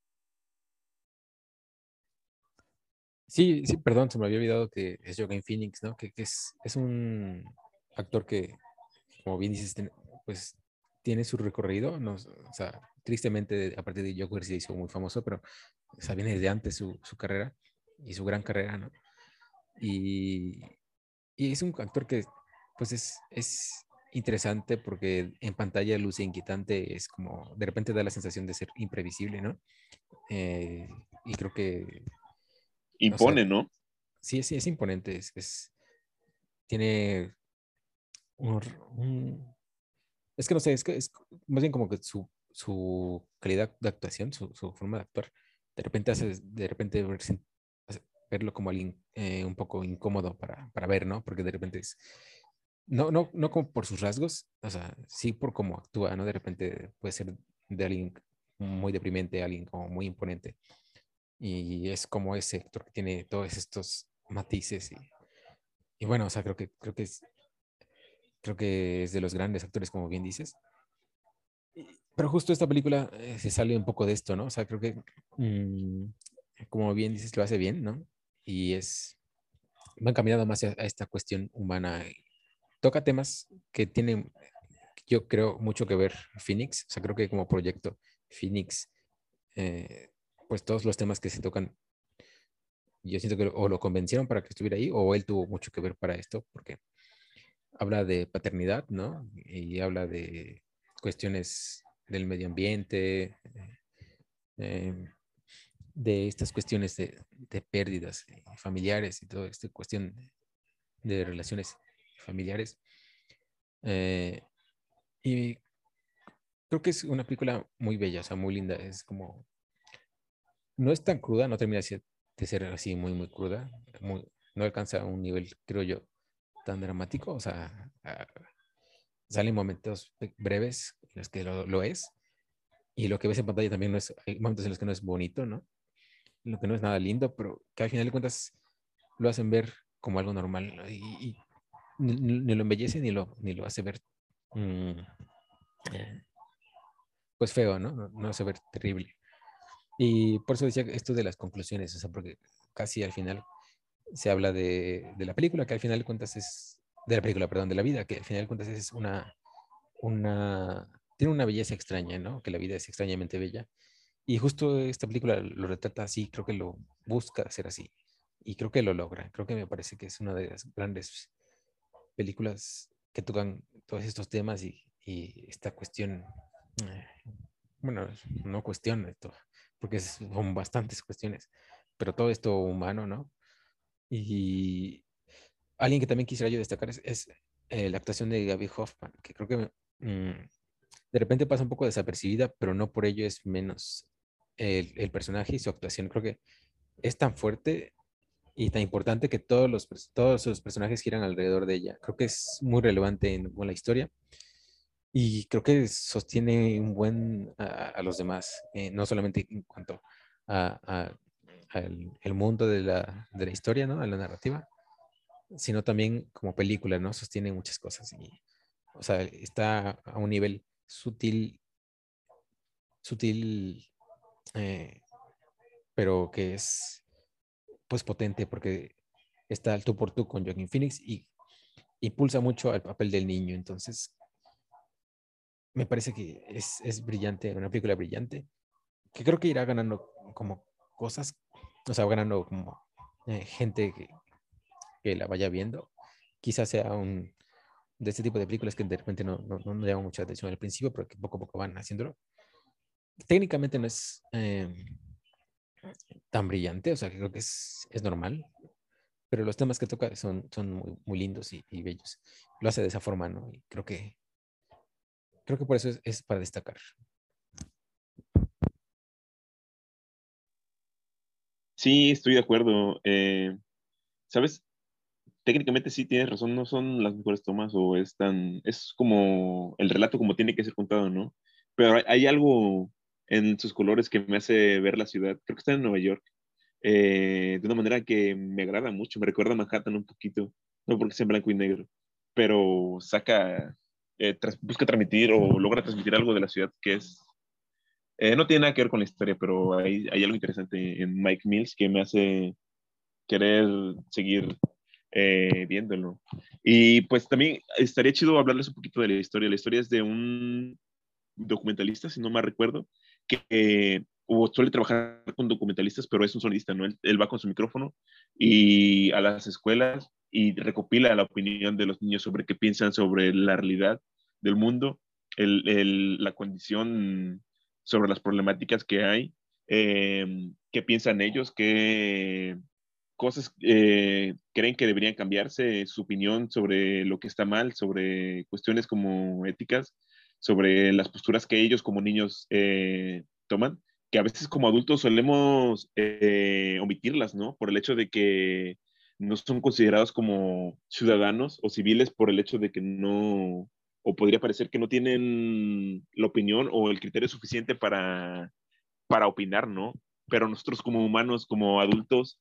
Speaker 1: Sí, sí, perdón, se me había olvidado que es Joaquin Phoenix, ¿no? Que, es, es un actor que, como bien dices, pues tiene su recorrido, ¿no? o sea, tristemente a partir de Joker se hizo muy famoso, pero o viene desde antes su, su carrera y su gran carrera, ¿no? Y, y, es un actor que, pues es, es interesante porque en pantalla luce inquietante, es como de repente da la sensación de ser imprevisible, ¿no? Eh, y creo que...
Speaker 2: Impone, ¿no?
Speaker 1: Sí, sí, es imponente, es, tiene un, Es que no sé, es que es más bien como que su, su calidad de actuación, su, su, forma de actuar, de repente hace, de repente verlo como alguien eh, un poco incómodo para, para ver, ¿no? Porque de repente es no, no, no como por sus rasgos, o sea, sí por cómo actúa, ¿no? De repente puede ser de alguien muy deprimente, alguien como muy imponente, y es como ese actor que tiene todos estos matices y, y bueno, o sea, creo que, creo que es, creo que es de los grandes actores, como bien dices. Pero justo esta película eh, se sale un poco de esto, ¿no? O sea, creo que, mm, como bien dices, lo hace bien, ¿no? Y es, van caminando más a, a esta cuestión humana. Toca temas que tienen, yo creo, mucho que ver Phoenix. O sea, creo que como proyecto Phoenix, eh, pues todos los temas que se tocan, yo siento que o lo convencieron para que estuviera ahí o él tuvo mucho que ver para esto, porque habla de paternidad, ¿no? Y habla de cuestiones del medio ambiente, eh, de estas cuestiones de, de, pérdidas familiares y toda esta cuestión de relaciones familiares. Eh, y creo que es una película muy bella, o sea, muy linda. Es como, no es tan cruda, no termina de ser así muy, muy cruda. no alcanza un nivel, creo yo, tan dramático. O sea, salen momentos breves en los que lo, lo, es. Y lo que ves en pantalla también no es, hay momentos en los que no es bonito, ¿no? Lo que no es nada lindo, pero que al final de cuentas lo hacen ver como algo normal y ni, lo embellece ni lo, ni lo hace ver mmm, eh, pues feo, ¿no? ¿no? No hace ver terrible. Y por eso decía esto de las conclusiones, o sea, porque casi al final se habla de, de, la película, que al final cuentas es, de la película, perdón, de la vida, que al final cuentas es una, una, tiene una belleza extraña, ¿no? Que la vida es extrañamente bella. Y justo esta película lo retrata así, creo que lo busca hacer así. Y creo que lo logra. Creo que me parece que es una de las grandes películas que tocan todos estos temas y, y esta cuestión, eh, bueno, no cuestión esto, porque son bastantes cuestiones, pero todo esto humano, ¿no? Y alguien que también quisiera yo destacar es, es eh, la actuación de Gaby Hoffman, que creo que mm, de repente pasa un poco desapercibida, pero no por ello es menos el, el, personaje y su actuación. Creo que es tan fuerte y tan importante que todos los, todos los personajes giran alrededor de ella. Creo que es muy relevante en, en la historia y creo que sostiene un buen a, a los demás, eh, no solamente en cuanto a, a el, el, mundo de la, de la historia, ¿no? A la narrativa, sino también como película, ¿no? Sostiene muchas cosas y, o sea, está a un nivel sutil, sutil, eh, pero que es, pues, potente porque está al tú por tú con Joaquin Phoenix y impulsa mucho al papel del niño, entonces me parece que es, es brillante, una película brillante, que creo que irá ganando como cosas, o sea, ganando como eh, gente que, que, la vaya viendo. Quizás sea un de este tipo de películas que de repente no, no, no llaman mucha atención al principio, pero que poco a poco van haciéndolo. Técnicamente no es eh, tan brillante, o sea, creo que es, normal, pero los temas que toca son, son muy, lindos y, bellos. Lo hace de esa forma, ¿no? Y creo que Creo que por eso es, es para destacar.
Speaker 2: Sí, estoy de acuerdo. Eh, ¿Sabes? Técnicamente sí tienes razón, no son las mejores tomas o es tan, es como el relato como tiene que ser contado, ¿no? Pero hay, hay algo en sus colores que me hace ver la ciudad, creo que está en Nueva York, eh, de una manera que me agrada mucho, me recuerda a Manhattan un poquito, no porque sea en blanco y negro, pero saca eh, tras, busca transmitir o logra transmitir algo de la ciudad que es... Eh, no tiene nada que ver con la historia, pero hay, hay, algo interesante en Mike Mills que me hace querer seguir eh, viéndolo. Y pues también estaría chido hablarles un poquito de la historia. La historia es de un documentalista, si no me recuerdo, que suele trabajar con documentalistas, pero es un sonista, ¿no? Él, va con su micrófono y a las escuelas y recopila la opinión de los niños sobre qué piensan sobre la realidad del mundo, el, la condición sobre las problemáticas que hay, eh, qué piensan ellos, qué cosas eh, creen que deberían cambiarse, su opinión sobre lo que está mal, sobre cuestiones como éticas, sobre las posturas que ellos como niños eh, toman, que a veces como adultos solemos eh, omitirlas, ¿no? Por el hecho de que no son considerados como ciudadanos o civiles por el hecho de que no, o podría parecer que no tienen la opinión o el criterio suficiente para, para opinar, ¿no? pero nosotros como humanos, como adultos,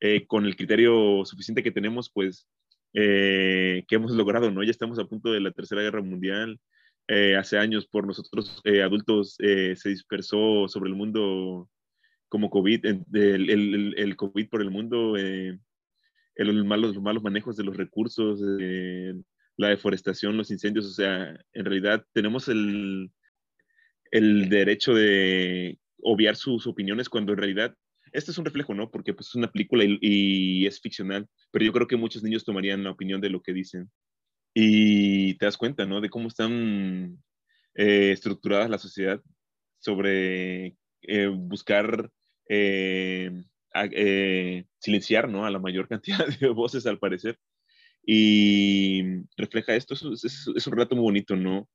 Speaker 2: eh, con el criterio suficiente que tenemos, pues, eh, que hemos logrado, ¿no? Ya estamos a punto de la Tercera Guerra Mundial. Eh, hace años por nosotros adultos se dispersó sobre el mundo como COVID, el, el, el, COVID por el mundo, el, malos, los malos manejos de los recursos, la deforestación, los incendios, o sea, en realidad tenemos el, el derecho de obviar sus opiniones cuando en realidad este es un reflejo, ¿no? Porque pues, es una película y, es ficcional, pero yo creo que muchos niños tomarían la opinión de lo que dicen. Y te das cuenta, ¿no? De cómo están eh, estructuradas la sociedad sobre eh, buscar eh, silenciar, ¿no? A la mayor cantidad de voces, al parecer. Y refleja esto, es, es un relato muy bonito, ¿no?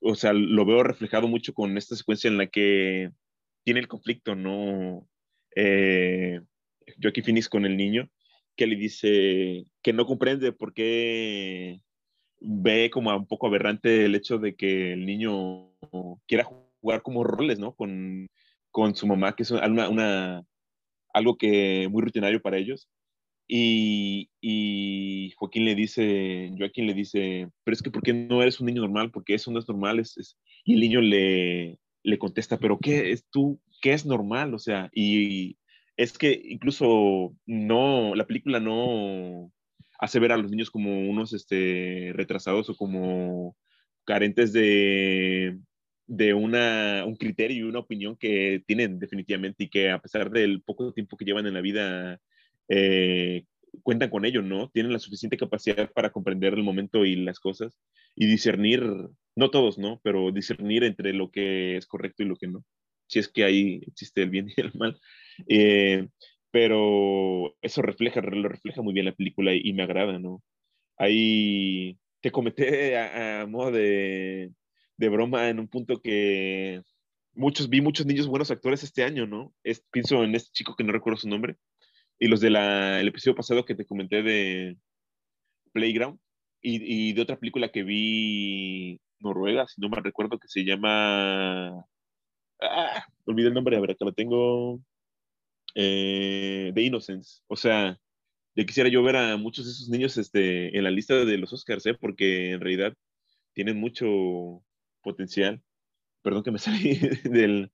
Speaker 2: O sea, lo veo reflejado mucho con esta secuencia en la que tiene el conflicto, ¿no? Eh, Joaquín Phoenix con el niño, que le dice que no comprende por qué ve como un poco aberrante el hecho de que el niño quiera jugar como roles, ¿no? Con, con su mamá, que es una, una, algo que muy rutinario para ellos. Y, Joaquín le dice, Joaquín le dice, pero es que ¿por qué no eres un niño normal? Porque eso no es normal. Es, Y el niño le, le contesta, pero ¿qué es tú? ¿Qué es normal? O sea, y es que incluso no, la película no hace ver a los niños como unos este, retrasados o como carentes de, de una, un criterio y una opinión que tienen definitivamente y que a pesar del poco tiempo que llevan en la vida, eh, cuentan con ello, ¿no? Tienen la suficiente capacidad para comprender el momento y las cosas y discernir, no todos, ¿no? Pero discernir entre lo que es correcto y lo que no, si es que ahí existe el bien y el mal. Eh, pero eso refleja, lo refleja muy bien la película y, me agrada, ¿no? Ahí te comenté a, modo de, de, broma en un punto que muchos, vi muchos niños buenos actores este año, ¿no? Es, pienso en este chico que no recuerdo su nombre, y los del el episodio pasado que te comenté de Playground y, y, de otra película que vi Noruega, si no me recuerdo, que se llama... Ah, olvidé el nombre, a ver, acá lo tengo. Eh, The Innocence. O sea, yo quisiera yo ver a muchos de esos niños este, en la lista de los Oscars, ¿eh? porque en realidad tienen mucho potencial. Perdón que me salí del,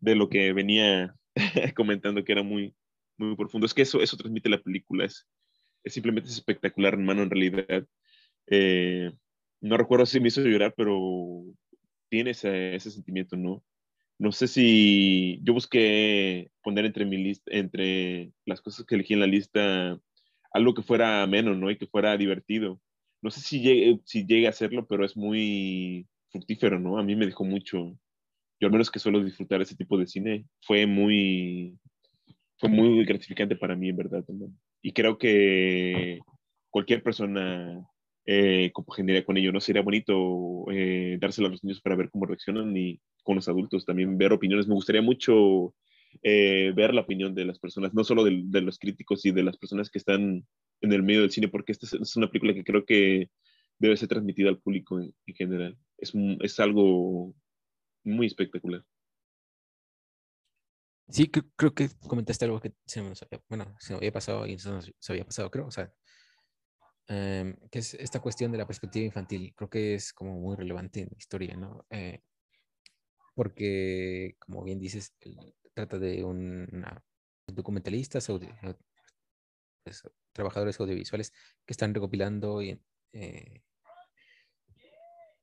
Speaker 2: de lo que venía comentando, que era muy, muy profundo. Es que eso, eso transmite la película, es, es simplemente espectacular, hermano, en realidad. Eh, no recuerdo si me hizo llorar, pero tiene ese, ese, sentimiento, ¿no? No sé si yo busqué poner entre mi lista, entre las cosas que elegí en la lista, algo que fuera menos, ¿no? Y que fuera divertido. No sé si llegue, si llegue a hacerlo, pero es muy fructífero, ¿no? A mí me dejó mucho. Yo al menos que suelo disfrutar ese tipo de cine, fue muy, fue muy gratificante para mí, en verdad. También. Y creo que cualquier persona eh, congeniaría con ello, ¿no? Sería bonito eh, dárselo a los niños para ver cómo reaccionan y con los adultos también ver opiniones. Me gustaría mucho eh, ver la opinión de las personas, no solo de, los críticos y de las personas que están en el medio del cine, porque esta es, una película que creo que debe ser transmitida al público en, en general. Es, es algo muy espectacular.
Speaker 1: Sí, creo, que comentaste algo que se bueno, se había pasado y se había pasado, creo, o sea, em, que es esta cuestión de la perspectiva infantil, creo que es como muy relevante en la historia, ¿no? Eh, porque, como bien dices, trata de un documentalistas pues, trabajadores audiovisuales que están recopilando y, eh,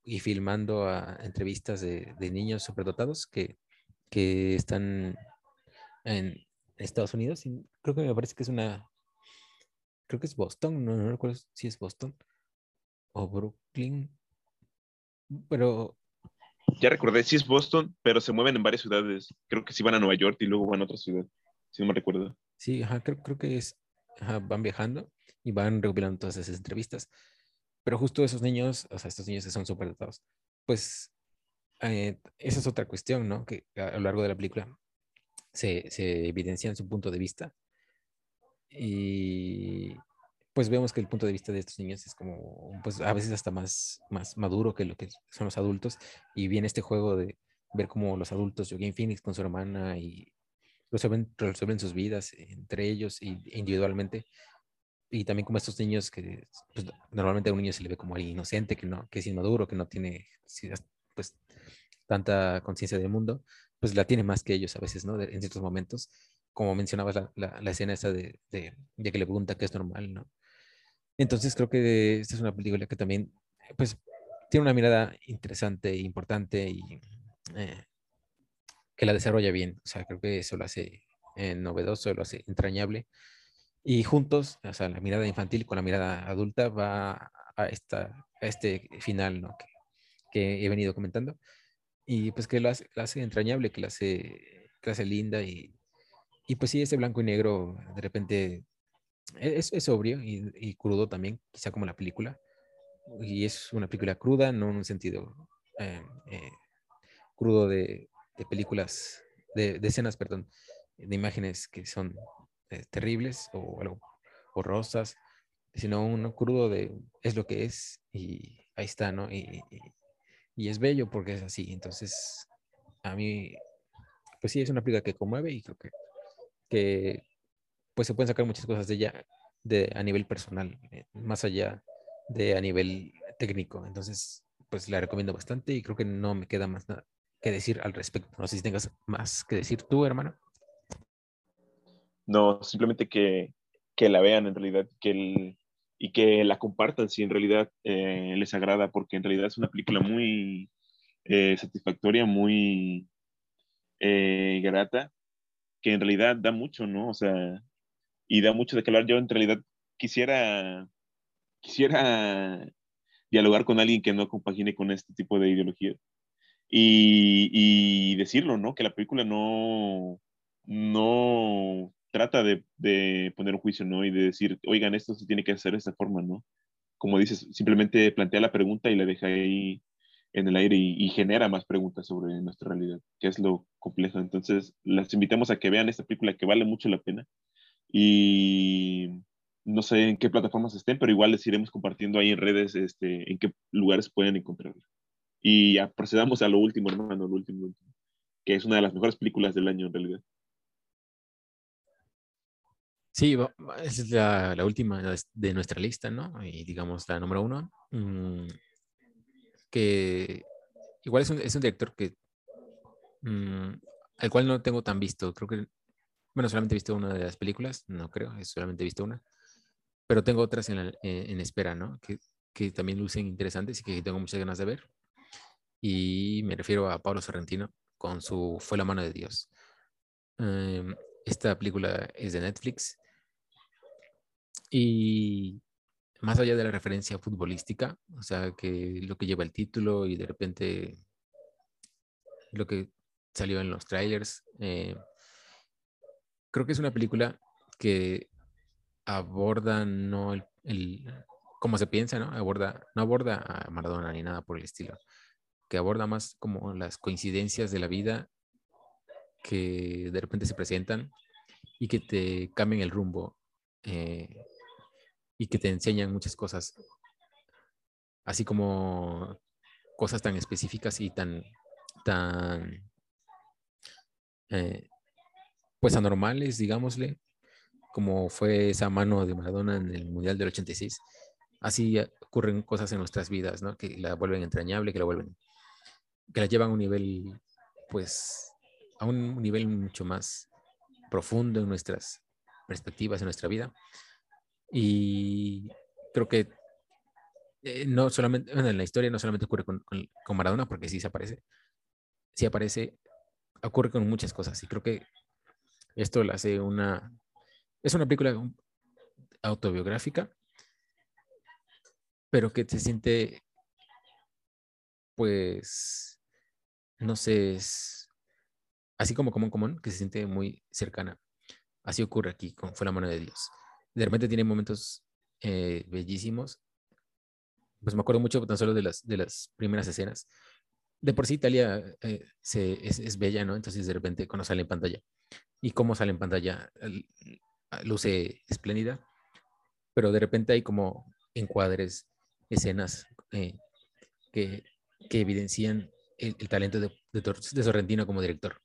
Speaker 1: y filmando entrevistas de, de niños superdotados que, que están en Estados Unidos. creo que me parece que es una. Creo que es Boston, no, recuerdo si es Boston o Brooklyn. Pero.
Speaker 2: Ya recordé, sí es Boston, pero se mueven en varias ciudades. Creo que sí van a Nueva York y luego van a otra ciudad, si no me recuerdo.
Speaker 1: Sí, creo, creo que es. van viajando y van recopilando todas esas entrevistas. Pero justo esos niños, o sea, estos niños que son dotados pues eh, esa es otra cuestión, ¿no? Que a lo largo de la película se, se evidencia en su punto de vista. Y pues vemos que el punto de vista de estos niños es como, pues a veces hasta más, más maduro que lo que son los adultos. Y viene este juego de ver cómo los adultos, Joaquin Phoenix con su hermana y, resuelven, resuelven sus vidas entre ellos e individualmente. Y también como estos niños que pues, normalmente a un niño se le ve como alguien inocente, que, no, que es inmaduro, que no tiene pues, tanta conciencia del mundo, pues la tiene más que ellos a veces, ¿no? en ciertos momentos. Como mencionabas la, la, escena esta de, de, de, que le pregunta qué es normal, ¿no? Entonces creo que esta es una película que también, pues, tiene una mirada interesante, importante y eh, que la desarrolla bien. O sea, creo que eso lo hace eh, novedoso, lo hace entrañable. Y juntos, o sea, la mirada infantil con la mirada adulta va a, esta, este final, ¿no? Que, que, he venido comentando. Y pues que lo hace, lo hace entrañable, que lo hace, que hace linda y, y pues sí, ese blanco y negro de repente e, es, es sobrio y, y, crudo también, quizá como la película. Y es una película cruda, no en un sentido eh, eh, crudo de, de películas, de, escenas, perdón, de imágenes que son eh, terribles o algo horrorosas, sino un crudo de es lo que es y ahí está, ¿no? Y, y, es bello porque es así. Entonces, a mí, pues sí, es una película que conmueve y creo que, que pues se pueden sacar muchas cosas de ella de, a nivel personal, eh, más allá de a nivel técnico. Entonces, pues la recomiendo bastante y creo que no me queda más nada que decir al respecto. No sé si tengas más que decir tú, hermano.
Speaker 2: No, simplemente que, que la vean en realidad que el, y que la compartan si en realidad eh, les agrada, porque en realidad es una película muy eh, satisfactoria, muy grata, que en realidad da mucho, ¿no? O sea, y da mucho de que hablar. Yo en realidad quisiera, quisiera dialogar con alguien que no compagine con este tipo de ideología y, y decirlo, ¿no? Que la película no, no trata de, de, poner un juicio, ¿no? Y de decir, oigan, esto se tiene que hacer de esta forma, ¿no? Como dices, simplemente plantea la pregunta y la deja ahí en el aire y, y, genera más preguntas sobre nuestra realidad, que es lo complejo. Entonces, las invitamos a que vean esta película que vale mucho la pena y no sé en qué plataformas estén, pero igual les iremos compartiendo ahí en redes este, en qué lugares pueden encontrarla. Y ya procedamos a lo último, hermano, lo último, que es una de las mejores películas del año en realidad.
Speaker 1: Sí, es la, la, última de nuestra lista, ¿no? Y digamos la número uno, mmm, que igual es un, es un director que, mmm, al cual no tengo tan visto, creo que bueno, solamente he visto una de las películas, no creo, solamente he visto una. Pero tengo otras en, eh, en espera, ¿no? Que, que, también lucen interesantes y que tengo muchas ganas de ver. Y me refiero a Pablo Sorrentino con su Fue la mano de Dios. Um, esta película es de Netflix. Y más allá de la referencia futbolística, o sea, que lo que lleva el título y de repente lo que salió en los trailers, eh, creo que es una película que aborda no el, el como se piensa, ¿no? Aborda, no aborda a Maradona ni nada por el estilo, que aborda más como las coincidencias de la vida que de repente se presentan y que te cambian el rumbo eh, y que te enseñan muchas cosas, así como cosas tan específicas y tan, tan eh, pues anormales, digámosle, como fue esa mano de Maradona en el Mundial del 86. Así ocurren cosas en nuestras vidas, ¿no? Que la vuelven entrañable, que la vuelven, que la llevan a un nivel, pues, a un nivel mucho más profundo en nuestras perspectivas, en nuestra vida. Y creo que eh, no solamente, bueno, en la historia no solamente ocurre con, con, Maradona, porque sí se aparece, sí aparece, ocurre con muchas cosas. Y creo que esto la hace una... Es una película autobiográfica, pero que se siente, pues, no sé, es así como común común, que se siente muy cercana. Así ocurre aquí con Fue la mano de Dios. De repente tiene momentos eh, bellísimos. Pues me acuerdo mucho tan solo de las, de las primeras escenas. De por sí Italia eh, se, es, bella, ¿no? Entonces de repente cuando sale en pantalla y cómo sale en pantalla, luce espléndida, pero de repente hay como encuadres, escenas eh, que, que, evidencian el, talento de, de, de, Sorrentino como director.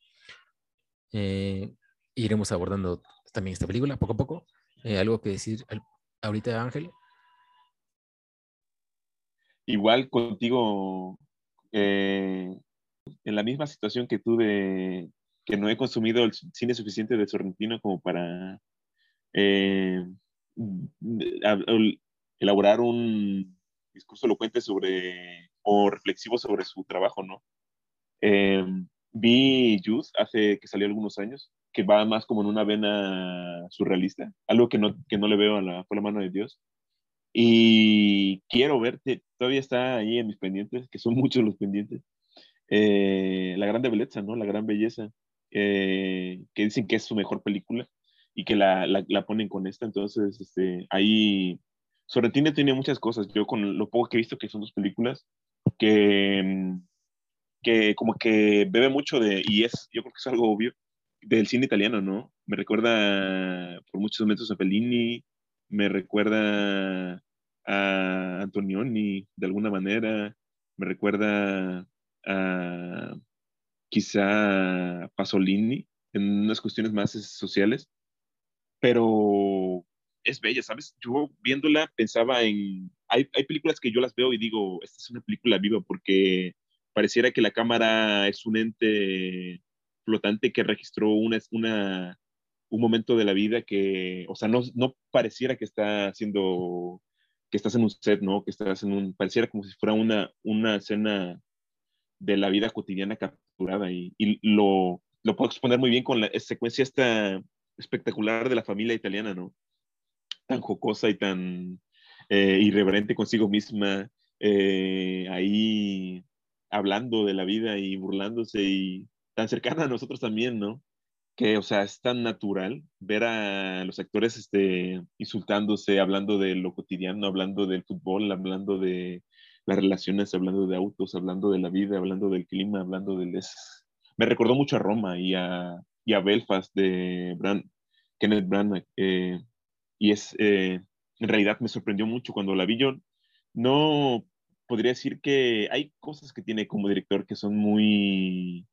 Speaker 1: Eh, iremos abordando también esta película poco a poco. Eh, ¿Algo que decir ahorita, Ángel?
Speaker 2: Igual contigo, eh, en la misma situación que tú de que no he consumido el cine suficiente de Sorrentino como para eh, elaborar un discurso elocuente sobre o reflexivo sobre su trabajo, ¿no? Vi Juice hace que salió algunos años, que va más como en una vena surrealista, algo que no, que no le veo a la, por la mano de Dios. Y quiero verte, todavía está ahí en mis pendientes, que son muchos los pendientes, eh, La Grande Belleza, ¿no? La Gran Belleza, eh, que dicen que es su mejor película y que la, la, la ponen con esta. Entonces, este, ahí Sorrentino tiene muchas cosas. Yo con lo poco que he visto, que son dos películas, que, que como que bebe mucho de, y es, yo creo que es algo obvio, del cine italiano, ¿no? Me recuerda por muchos momentos a Fellini, me recuerda a Antonioni de alguna manera, me recuerda a quizá Pasolini en unas cuestiones más sociales, pero es bella, ¿sabes? Yo viéndola pensaba en, hay, hay películas que yo las veo y digo, esta es una película viva porque pareciera que la cámara es un ente flotante que registró una, una, un momento de la vida que, o sea, no, no pareciera que está haciendo, que estás en un set, ¿no? Que estás en un, pareciera como si fuera una, una escena de la vida cotidiana capturada y, lo, lo puedo exponer muy bien con la secuencia esta espectacular de la familia italiana, ¿no? Tan jocosa y tan eh, irreverente consigo misma, eh, ahí hablando de la vida y burlándose y tan cercana a nosotros también, ¿no? Que, o sea, es tan natural ver a los actores este, insultándose, hablando de lo cotidiano, hablando del fútbol, hablando de las relaciones, hablando de autos, hablando de la vida, hablando del clima, hablando del... Me recordó mucho a Roma y a, y a Belfast de Brand, Kenneth Branagh. Eh, y es, eh, en realidad me sorprendió mucho cuando la vi. Yo no podría decir que hay cosas que tiene como director que son muy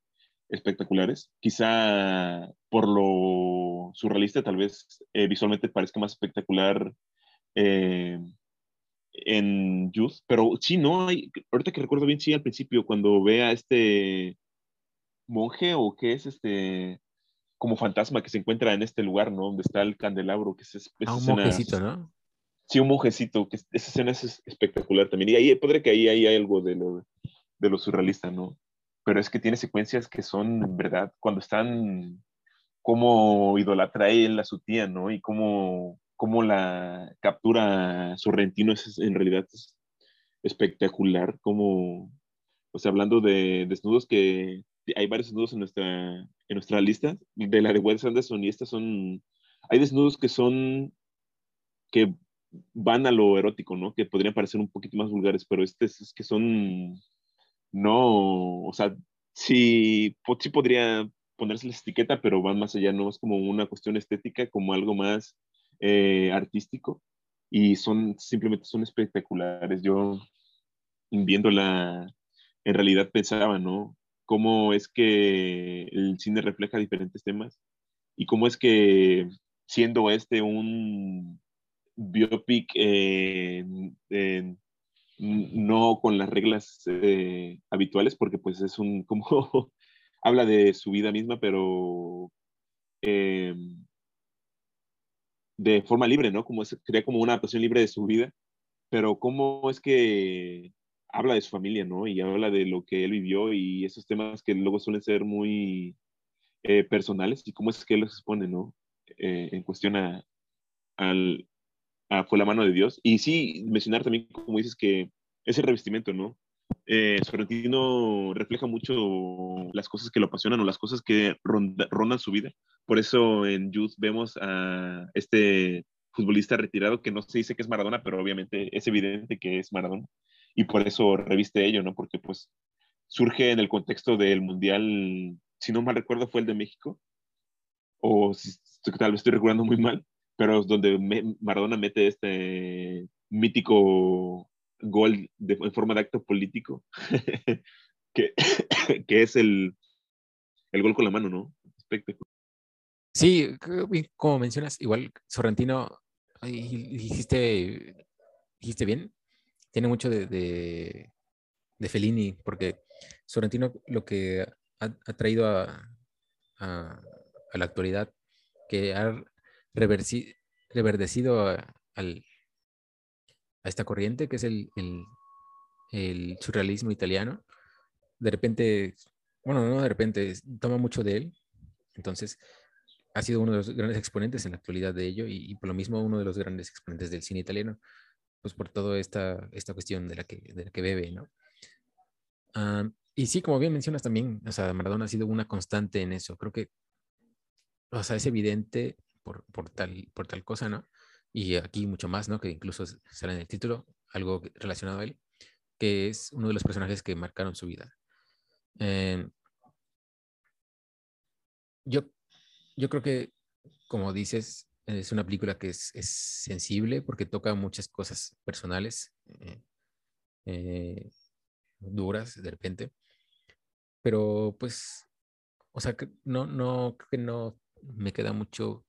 Speaker 2: espectaculares. Quizá por lo surrealista, tal vez eh, visualmente parezca más espectacular en Youth, pero sí, no hay, ahorita que recuerdo bien, sí, al principio, cuando ve a este monje o que es este, como fantasma que se encuentra en este lugar, ¿no? Donde está el candelabro, que es, es
Speaker 1: ah, un monjecito, ¿no?
Speaker 2: Sí, un monjecito, que esa escena es espectacular también. Y ahí podría que ahí, ahí hay algo de lo, de lo surrealista, ¿no? Pero es que tiene secuencias que son, en verdad, cuando están como idolatra él a su tía, ¿no? Y cómo cómo la captura Sorrentino es en realidad es espectacular, como, o sea, hablando de desnudos que hay varios desnudos en nuestra, en nuestra lista, de la de Wes Anderson y estas son, hay desnudos que son, que van a lo erótico, ¿no? Que podrían parecer un poquito más vulgares, pero estos es que son, no, o sea, sí, sí podría ponerse la etiqueta, pero van más allá, no es como una cuestión estética, como algo más eh, artístico y son simplemente son espectaculares. Yo viéndola en realidad pensaba, ¿no? Cómo es que el cine refleja diferentes temas y cómo es que siendo este un biopic eh, no con las reglas eh, habituales, porque pues es un, como habla de su vida misma, pero de forma libre, ¿no? Como crea como una pasión libre de su vida, pero cómo es que habla de su familia, ¿no? Y habla de lo que él vivió y esos temas que luego suelen ser muy eh, personales y cómo es que él los expone, ¿no? Eh, en cuestión a, al, a fue la mano de Dios. Y sí, mencionar también, como dices, que ese revestimiento, ¿no? eh, Sorrentino refleja mucho las cosas que lo apasionan o las cosas que rondan su vida. Por eso en Youth vemos a este futbolista retirado que no se dice que es Maradona, pero obviamente es evidente que es Maradona. Y por eso reviste ello, ¿no? Porque pues surge en el contexto del Mundial, si no mal recuerdo, fue el de México, o tal vez estoy recordando muy mal, pero donde Maradona mete este mítico gol de, en forma de acto político, que, que es el, el gol con la mano, ¿no? Espectacular.
Speaker 1: Sí, como mencionas, igual Sorrentino, dijiste, dijiste bien, tiene mucho de, de, de Fellini, porque Sorrentino lo que ha, traído a, a, la actualidad, que ha reverdecido a, al, a esta corriente, que es el, el, el surrealismo italiano, de repente, bueno, no de repente, toma mucho de él, entonces ha sido uno de los grandes exponentes en la actualidad de ello y, por lo mismo uno de los grandes exponentes del cine italiano, pues por toda esta, esta cuestión de la que, de la que bebe, ¿no? Ah, y sí, como bien mencionas también, o sea, Maradona ha sido una constante en eso. Creo que, o sea, es evidente por, por, tal, por tal cosa, ¿no? Y aquí mucho más, ¿no? Que incluso sale en el título, algo relacionado a él, que es uno de los personajes que marcaron su vida. Eh, yo yo creo que, como dices, es una película que es, sensible porque toca muchas cosas personales, eh, eh, duras de repente, pero pues, o sea, que no, no, creo que no me queda mucho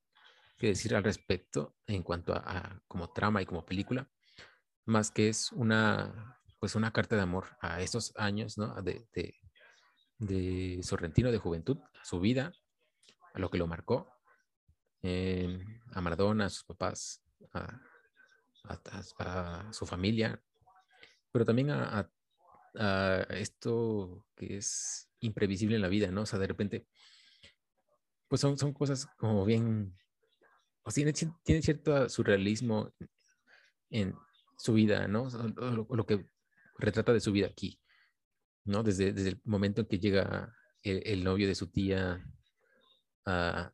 Speaker 1: que decir al respecto en cuanto a, como trama y como película, más que es una, pues una carta de amor a estos años, ¿no? De, de, de Sorrentino, de juventud, a su vida, a lo que lo marcó, eh, a Maradona, a sus papás, a, su familia, pero también a, esto que es imprevisible en la vida, ¿no? O sea, de repente, pues son, son cosas como bien, o tiene, tiene cierto surrealismo en su vida, ¿no? Lo, que retrata de su vida aquí, ¿no? Desde, desde el momento en que llega el novio de su tía a,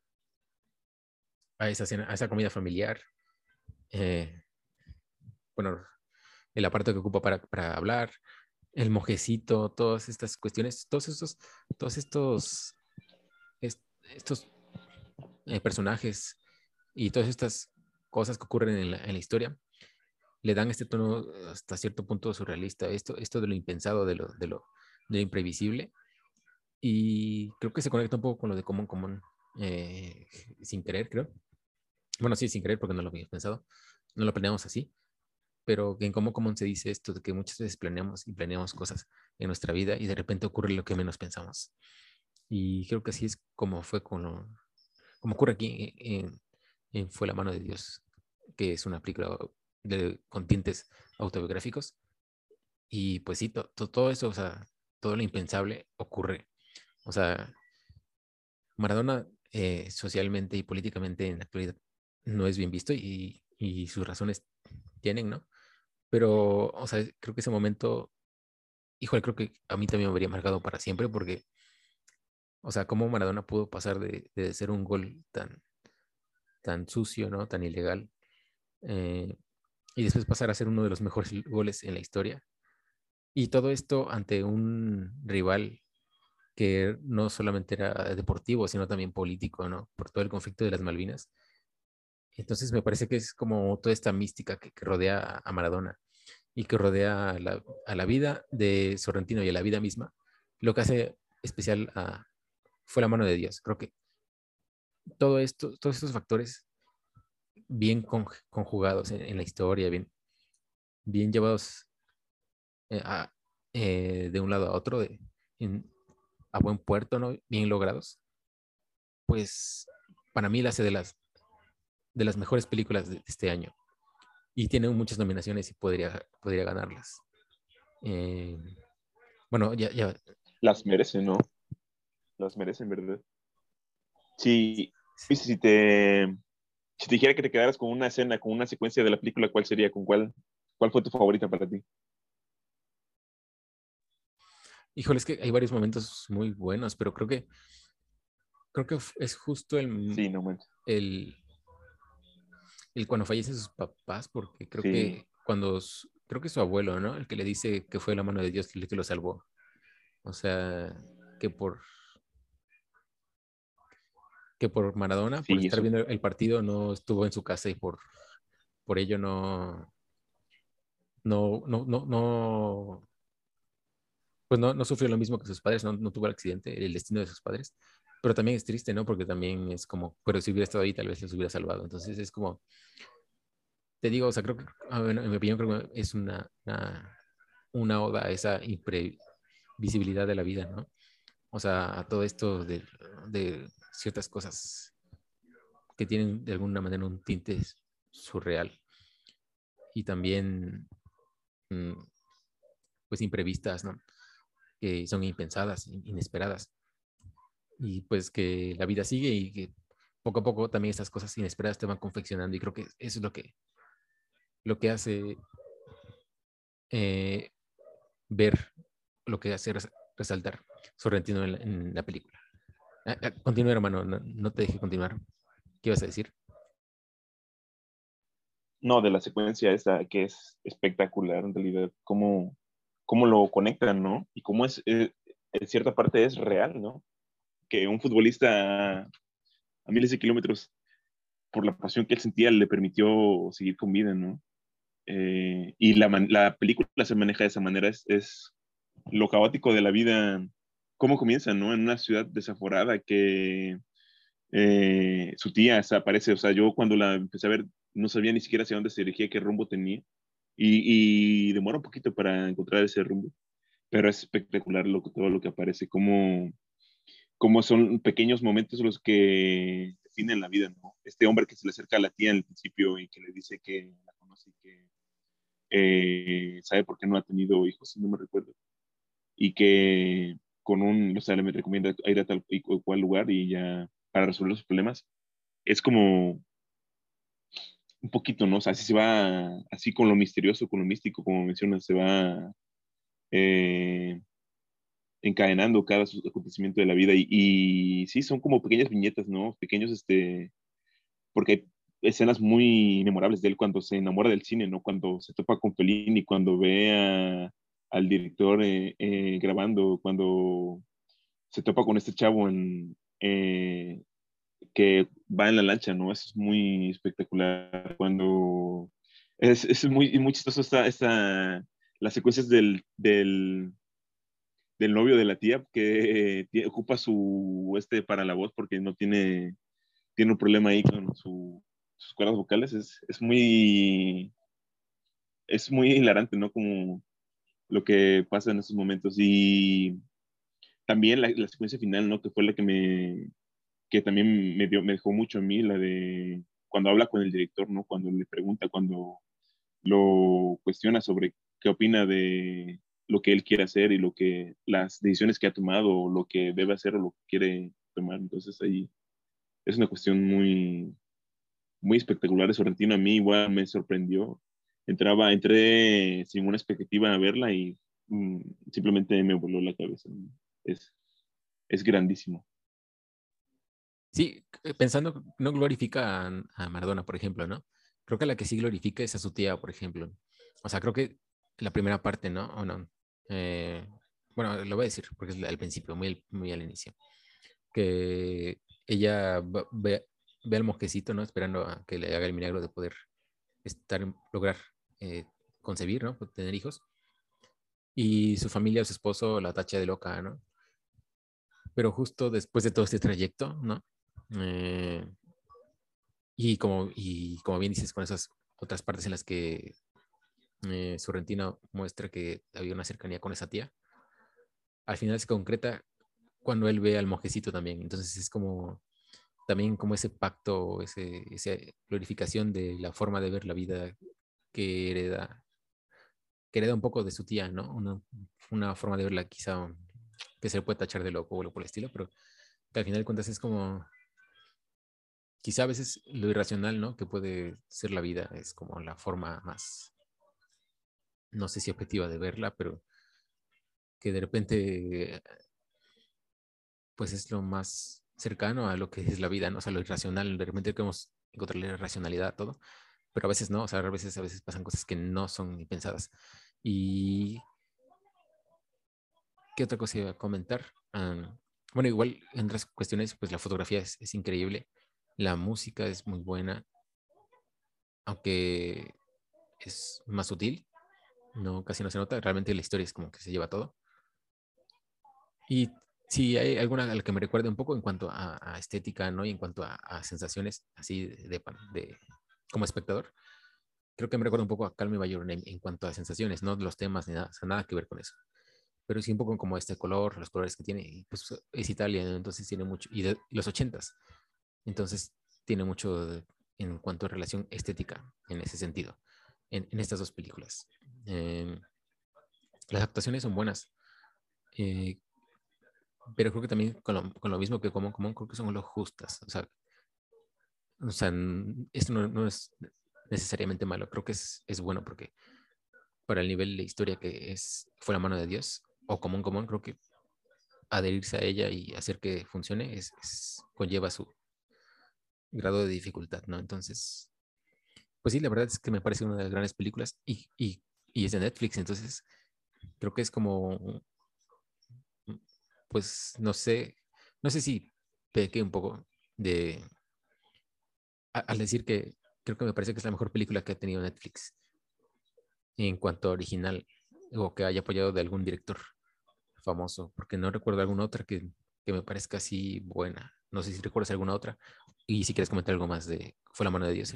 Speaker 1: esa, a esa comida familiar. Eh, bueno, el aparato que ocupa para, para, hablar, el mojecito, todas estas cuestiones, todos estos, todos estos, estos eh, personajes y todas estas cosas que ocurren en la, en la, historia le dan este tono hasta cierto punto surrealista, esto, esto de lo impensado, de lo, de lo, de lo imprevisible. Y creo que se conecta un poco con lo de común común. Eh, sin querer, creo. Bueno, sí, sin querer, porque no lo habíamos pensado. No lo planeamos así. Pero en cómo común se dice esto de que muchas veces planeamos y planeamos cosas en nuestra vida y de repente ocurre lo que menos pensamos. Y creo que así es como fue con lo, como ocurre aquí en, Fue la mano de Dios, que es una película de, con tintes autobiográficos. Y pues sí, todo eso, o sea, todo lo impensable ocurre. O sea, Maradona eh, socialmente y políticamente en la actualidad no es bien visto y, sus razones tienen, ¿no? Pero, o sea, creo que ese momento, híjole, creo que a mí también me habría marcado para siempre porque, o sea, cómo Maradona pudo pasar de, ser un gol tan, tan sucio, ¿no? Tan ilegal. Eh, y después pasar a ser uno de los mejores goles en la historia. Y todo esto ante un rival que no solamente era deportivo, sino también político, ¿no? Por todo el conflicto de las Malvinas. Entonces me parece que es como toda esta mística que, rodea a Maradona y que rodea a la, vida de Sorrentino y a la vida misma, lo que hace especial fue la mano de Dios. Creo que todo esto, todos estos factores bien conjugados en, la historia, bien, bien llevados eh, eh, de un lado a otro, de, en, a buen puerto, ¿no? Bien logrados, pues para mí la hace de las, de las mejores películas de este año. Y tiene muchas nominaciones y podría, podría ganarlas. Eh, bueno, ya, ya.
Speaker 2: Las merecen, ¿no? Las merecen, ¿verdad? Sí, si te, si te dijera que te quedaras con una escena, con una secuencia de la película, ¿cuál sería? ¿Con cuál, cuál fue tu favorita para ti?
Speaker 1: Híjole, es que hay varios momentos muy buenos, pero creo que creo que es justo el,
Speaker 2: sí, no
Speaker 1: el, el cuando fallecen sus papás, porque creo que cuando creo que su abuelo, ¿no? El que le dice que fue la mano de Dios el que lo salvó. O sea, que por que por Maradona, por estar viendo el partido, no estuvo en su casa y por, por ello no, no, no, no, no pues no, no sufrió lo mismo que sus padres, no, no tuvo el accidente, el destino de sus padres. pero también es triste, ¿no? Porque también es como, pero si hubiera estado ahí, tal vez los hubiera salvado. Entonces es como, te digo, o sea, creo que, ah, en mi opinión, creo que es una, una, una oda a esa imprevisibilidad de la vida, ¿no? O sea, a todo esto de, de ciertas cosas que tienen de alguna manera un tinte surreal y también mm, pues imprevistas, ¿no? Que son impensadas, inesperadas. Y pues que la vida sigue y que poco a poco también estas cosas inesperadas te van confeccionando y creo que eso es lo que, lo que hace eh, ver, lo que hace resaltar Sorrentino en la, película. Ah, ah, continúa, hermano, no, te deje continuar. ¿Qué ibas a decir?
Speaker 2: No, de la secuencia esa que es espectacular en realidad, cómo, cómo lo conectan, ¿no? Y cómo es, eh, en cierta parte es real, ¿no? Que un futbolista a miles de kilómetros, por la pasión que él sentía, le permitió seguir con vida, ¿no? Eh, y la, la, película se maneja de esa manera, es, es, lo caótico de la vida, cómo comienza, ¿no? En una ciudad desaforada que eh, su tía desaparece, o sea, yo cuando la empecé a ver no sabía ni siquiera hacia dónde se dirigía, qué rumbo tenía, y, y demora un poquito para encontrar ese rumbo, pero es espectacular lo, todo lo que aparece, cómo, cómo son pequeños momentos los que definen la vida, ¿no? Este hombre que se le acerca a la tía en el principio y que le dice que la conoce y que eh, sabe por qué no ha tenido hijos, si no me recuerdo, y que con un, o sea, le recomienda ir a tal y cual lugar y ya para resolver los problemas, es como un poquito, ¿no? O sea, así se va, así con lo misterioso, con lo místico, como mencionas, se va eh, encadenando cada acontecimiento de la vida y, y, sí, son como pequeñas viñetas, ¿no? Pequeños, este, porque hay escenas muy memorables de él cuando se enamora del cine, ¿no? Cuando se topa con Fellini, cuando ve a, al director eh, eh, grabando, cuando se topa con este chavo eh, que va en la lancha, ¿no? es muy espectacular. Cuando es, es muy, muy chistoso esta, esta, las secuencias del, del, del novio de la tía que ocupa su este para la voz porque no tiene, tiene un problema ahí con su, sus cuerdas vocales. Es, es muy es muy hilarante, ¿no? Como lo que pasa en esos momentos. Y también la, la, secuencia final, ¿no? Que fue la que me, que también me, dio, me dejó mucho a mí, la de cuando habla con el director, ¿no? Cuando le pregunta, cuando lo cuestiona sobre qué opina de lo que él quiere hacer y lo que, las decisiones que ha tomado, o lo que debe hacer o lo que quiere tomar. Entonces ahí es una cuestión muy, muy espectacular de Sorrentino. A mí igual me sorprendió entraba, entré sin una expectativa a verla y mm, simplemente me voló la cabeza. Es, es grandísimo.
Speaker 1: Sí, eh, pensando, no glorifica a, Maradona, por ejemplo, ¿no? Creo que la que sí glorifica es a su tía, por ejemplo. O sea, creo que la primera parte, ¿no? ¿O no? Eh, bueno, lo voy a decir porque es al principio, muy, muy al inicio. Que ella ve, ve al mosquecito, ¿no? Esperando a que le haga el milagro de poder estar, lograr eh, concebir, ¿no? Tener hijos. Y su familia, su esposo, la tacha de loca, ¿no? Pero justo después de todo este trayecto, ¿no? Eh, y, como, y como bien dices, con esas otras partes en las que eh, Sorrentino muestra que había una cercanía con esa tía, al final se concreta cuando él ve al monjecito también. Entonces es como también como ese pacto, esa glorificación de la forma de ver la vida que hereda, hereda un poco de su tía, ¿no? Una, una forma de verla quizá que se le puede tachar de loco o algo por el estilo, pero que al final de cuentas es como, quizá a veces lo irracional, ¿no? Que puede ser la vida, es como la forma más, no sé si objetiva de verla, pero que de repente, pues es lo más cercano a lo que es la vida, ¿no? O sea, lo irracional, de repente queremos encontrarle racionalidad a todo, pero a veces no, o sea, a veces, a veces pasan cosas que no son ni pensadas. Y... ¿Qué otra cosa iba a comentar? bueno, igual en otras cuestiones, pues la fotografía es, es increíble, la música es muy buena, aunque es más sutil, no, casi no se nota, realmente la historia es como que se lleva todo. Y Sí, hay alguna a la que me recuerde un poco en cuanto a, estética, ¿no? Y en cuanto a, sensaciones, así de, de, como espectador. Creo que me recuerda un poco a Calm Me By Your Name en cuanto a sensaciones, no los temas ni nada, o sea, nada que ver con eso. Pero sí un poco como este color, los colores que tiene, pues es Italia, entonces tiene mucho, y de los ochentas, entonces tiene mucho en cuanto a relación estética en ese sentido, en, en estas dos películas. Eh, las actuaciones son buenas. Eh, pero creo que también con lo, con lo mismo que Common Common, creo que son los justas. O sea, o sea esto no, no, es necesariamente malo, creo que es, es, bueno porque para el nivel de historia que es fue la mano de Dios, o Common Common, creo que adherirse a ella y hacer que funcione es, conlleva su grado de dificultad, ¿no? Entonces, pues sí, la verdad es que me parece una de las grandes películas y, y, y es de Netflix, entonces creo que es como pues no sé, no sé si pequé un poco de, al decir que creo que me parece que es la mejor película que ha tenido Netflix en cuanto a original o que haya apoyado de algún director famoso, porque no recuerdo alguna otra que, que me parezca así buena. No sé si recuerdas alguna otra y si quieres comentar algo más de Fue la mano de Dios.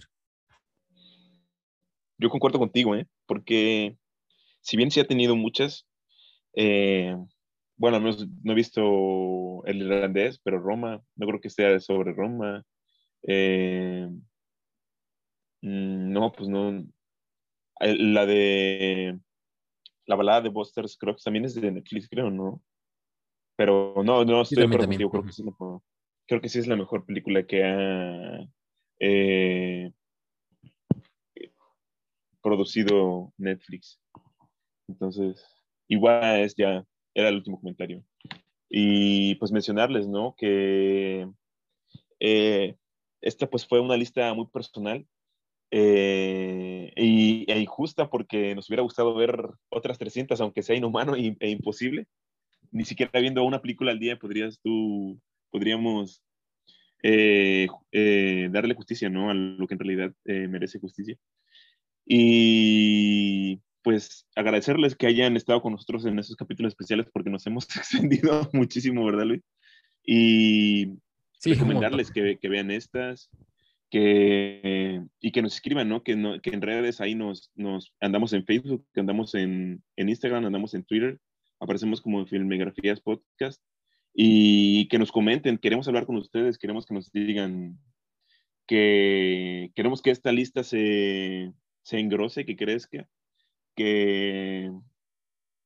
Speaker 2: Yo concuerdo contigo, ¿eh? porque si bien sí ha tenido muchas, eh, bueno, no, no, he visto el irlandés, pero Roma, no creo que sea sobre Roma. Eh, mm, no, pues no. La de la balada de Busters creo que también es de Netflix, creo, ¿no? Pero no, no estoy de acuerdo contigo, creo que, sí, creo que sí es la mejor película que ha eh, producido Netflix. Entonces, igual es ya era el último comentario. Y pues mencionarles, ¿no? Que eh, esta pues fue una lista muy personal eh, y, e injusta porque nos hubiera gustado ver otras 300, aunque sea inhumano e, imposible. Ni siquiera viendo una película al día podrías tú, podríamos eh, darle justicia, ¿no? A lo que en realidad merece justicia. Y pues agradecerles que hayan estado con nosotros en esos capítulos especiales porque nos hemos extendido muchísimo, ¿verdad, Luis? Y recomendarles que, que, vean estas que, y que nos escriban, ¿no? Que, ¿no? que en redes ahí nos, nos andamos en Facebook, que andamos en, en Instagram, andamos en Twitter, aparecemos como en Filmografías Podcast y que nos comenten, queremos hablar con ustedes, queremos que nos digan que queremos que esta lista se, se engrose, que crezca que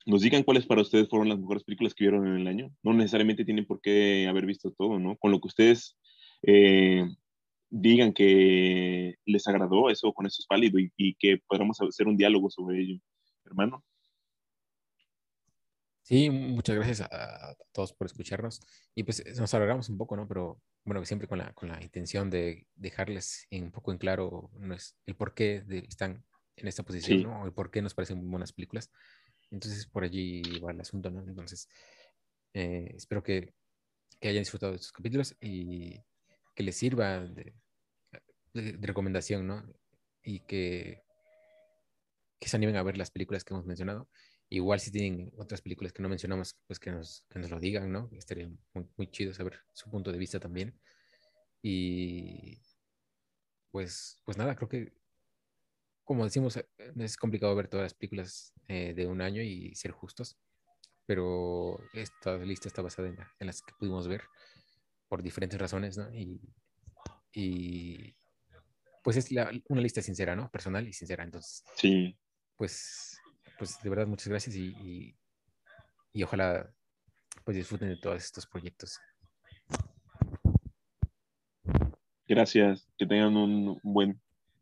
Speaker 2: nos digan cuáles para ustedes fueron las mejores películas que vieron en el año. No necesariamente tienen por qué haber visto todo, ¿no? Con lo que ustedes eh, digan que les agradó, eso con eso es válido y, que podamos hacer un diálogo sobre ello, hermano.
Speaker 1: Sí, muchas gracias a, todos por escucharnos. Y pues nos alargamos un poco, ¿no? Pero bueno, siempre con la, con la intención de dejarles un poco en claro no es el por qué de, están en esta posición, ¿no? Y por qué nos parecen buenas películas. Entonces, por allí va el asunto, ¿no? Entonces, eh, espero que, que, hayan disfrutado de estos capítulos y que les sirva de, recomendación, ¿no? Y que, que se animen a ver las películas que hemos mencionado. Igual si tienen otras películas que no mencionamos, pues que nos, que nos lo digan, ¿no? Estaría muy, muy chido saber su punto de vista también. Y pues, pues nada, creo que como decimos, eh, es complicado ver todas las películas eh, de un año y ser justos, pero esta lista está basada en, las que pudimos ver por diferentes razones, ¿no? Y, y pues es una lista sincera, ¿no? Personal y sincera, entonces.
Speaker 2: Sí.
Speaker 1: Pues, pues de verdad, muchas gracias y, y ojalá pues disfruten de todos estos proyectos.
Speaker 2: Gracias, que tengan un buen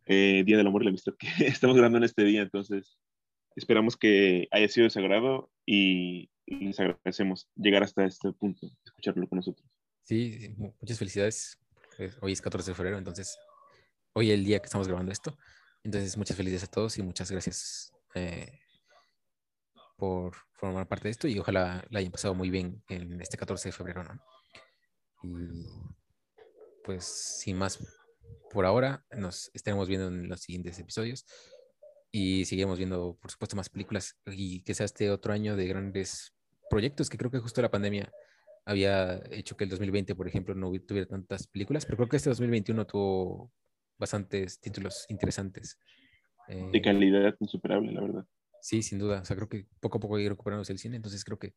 Speaker 2: eh, Día del Amor y la Amistad que estamos grabando en este día. Entonces, esperamos que haya sido de su agrado y les agradecemos llegar hasta este punto, escucharlo con nosotros.
Speaker 1: Sí, muchas felicidades. Hoy es 14 de febrero, entonces, hoy es el día que estamos grabando esto. Entonces, muchas felicidades a todos y muchas gracias eh, por formar parte de esto y ojalá la hayan pasado muy bien en este 14 de febrero, ¿no? Y pues, sin más por ahora nos estaremos viendo en los siguientes episodios y seguiremos viendo, por supuesto, más películas y que sea este otro año de grandes proyectos que creo que justo la pandemia había hecho que el 2020, por ejemplo, no tuviera tantas películas, pero creo que este 2021 tuvo bastantes títulos interesantes.
Speaker 2: de calidad insuperable, la verdad.
Speaker 1: Sí, sin duda. O sea, creo que poco a poco ir recuperándose el cine, entonces creo que,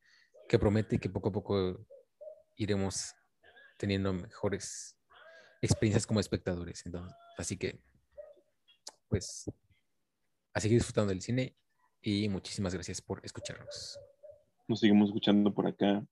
Speaker 1: que promete que poco a poco iremos teniendo mejores experiencias como espectadores. Entonces, así que, pues, a seguir disfrutando del cine y muchísimas gracias por escucharnos.
Speaker 2: Nos seguimos escuchando por acá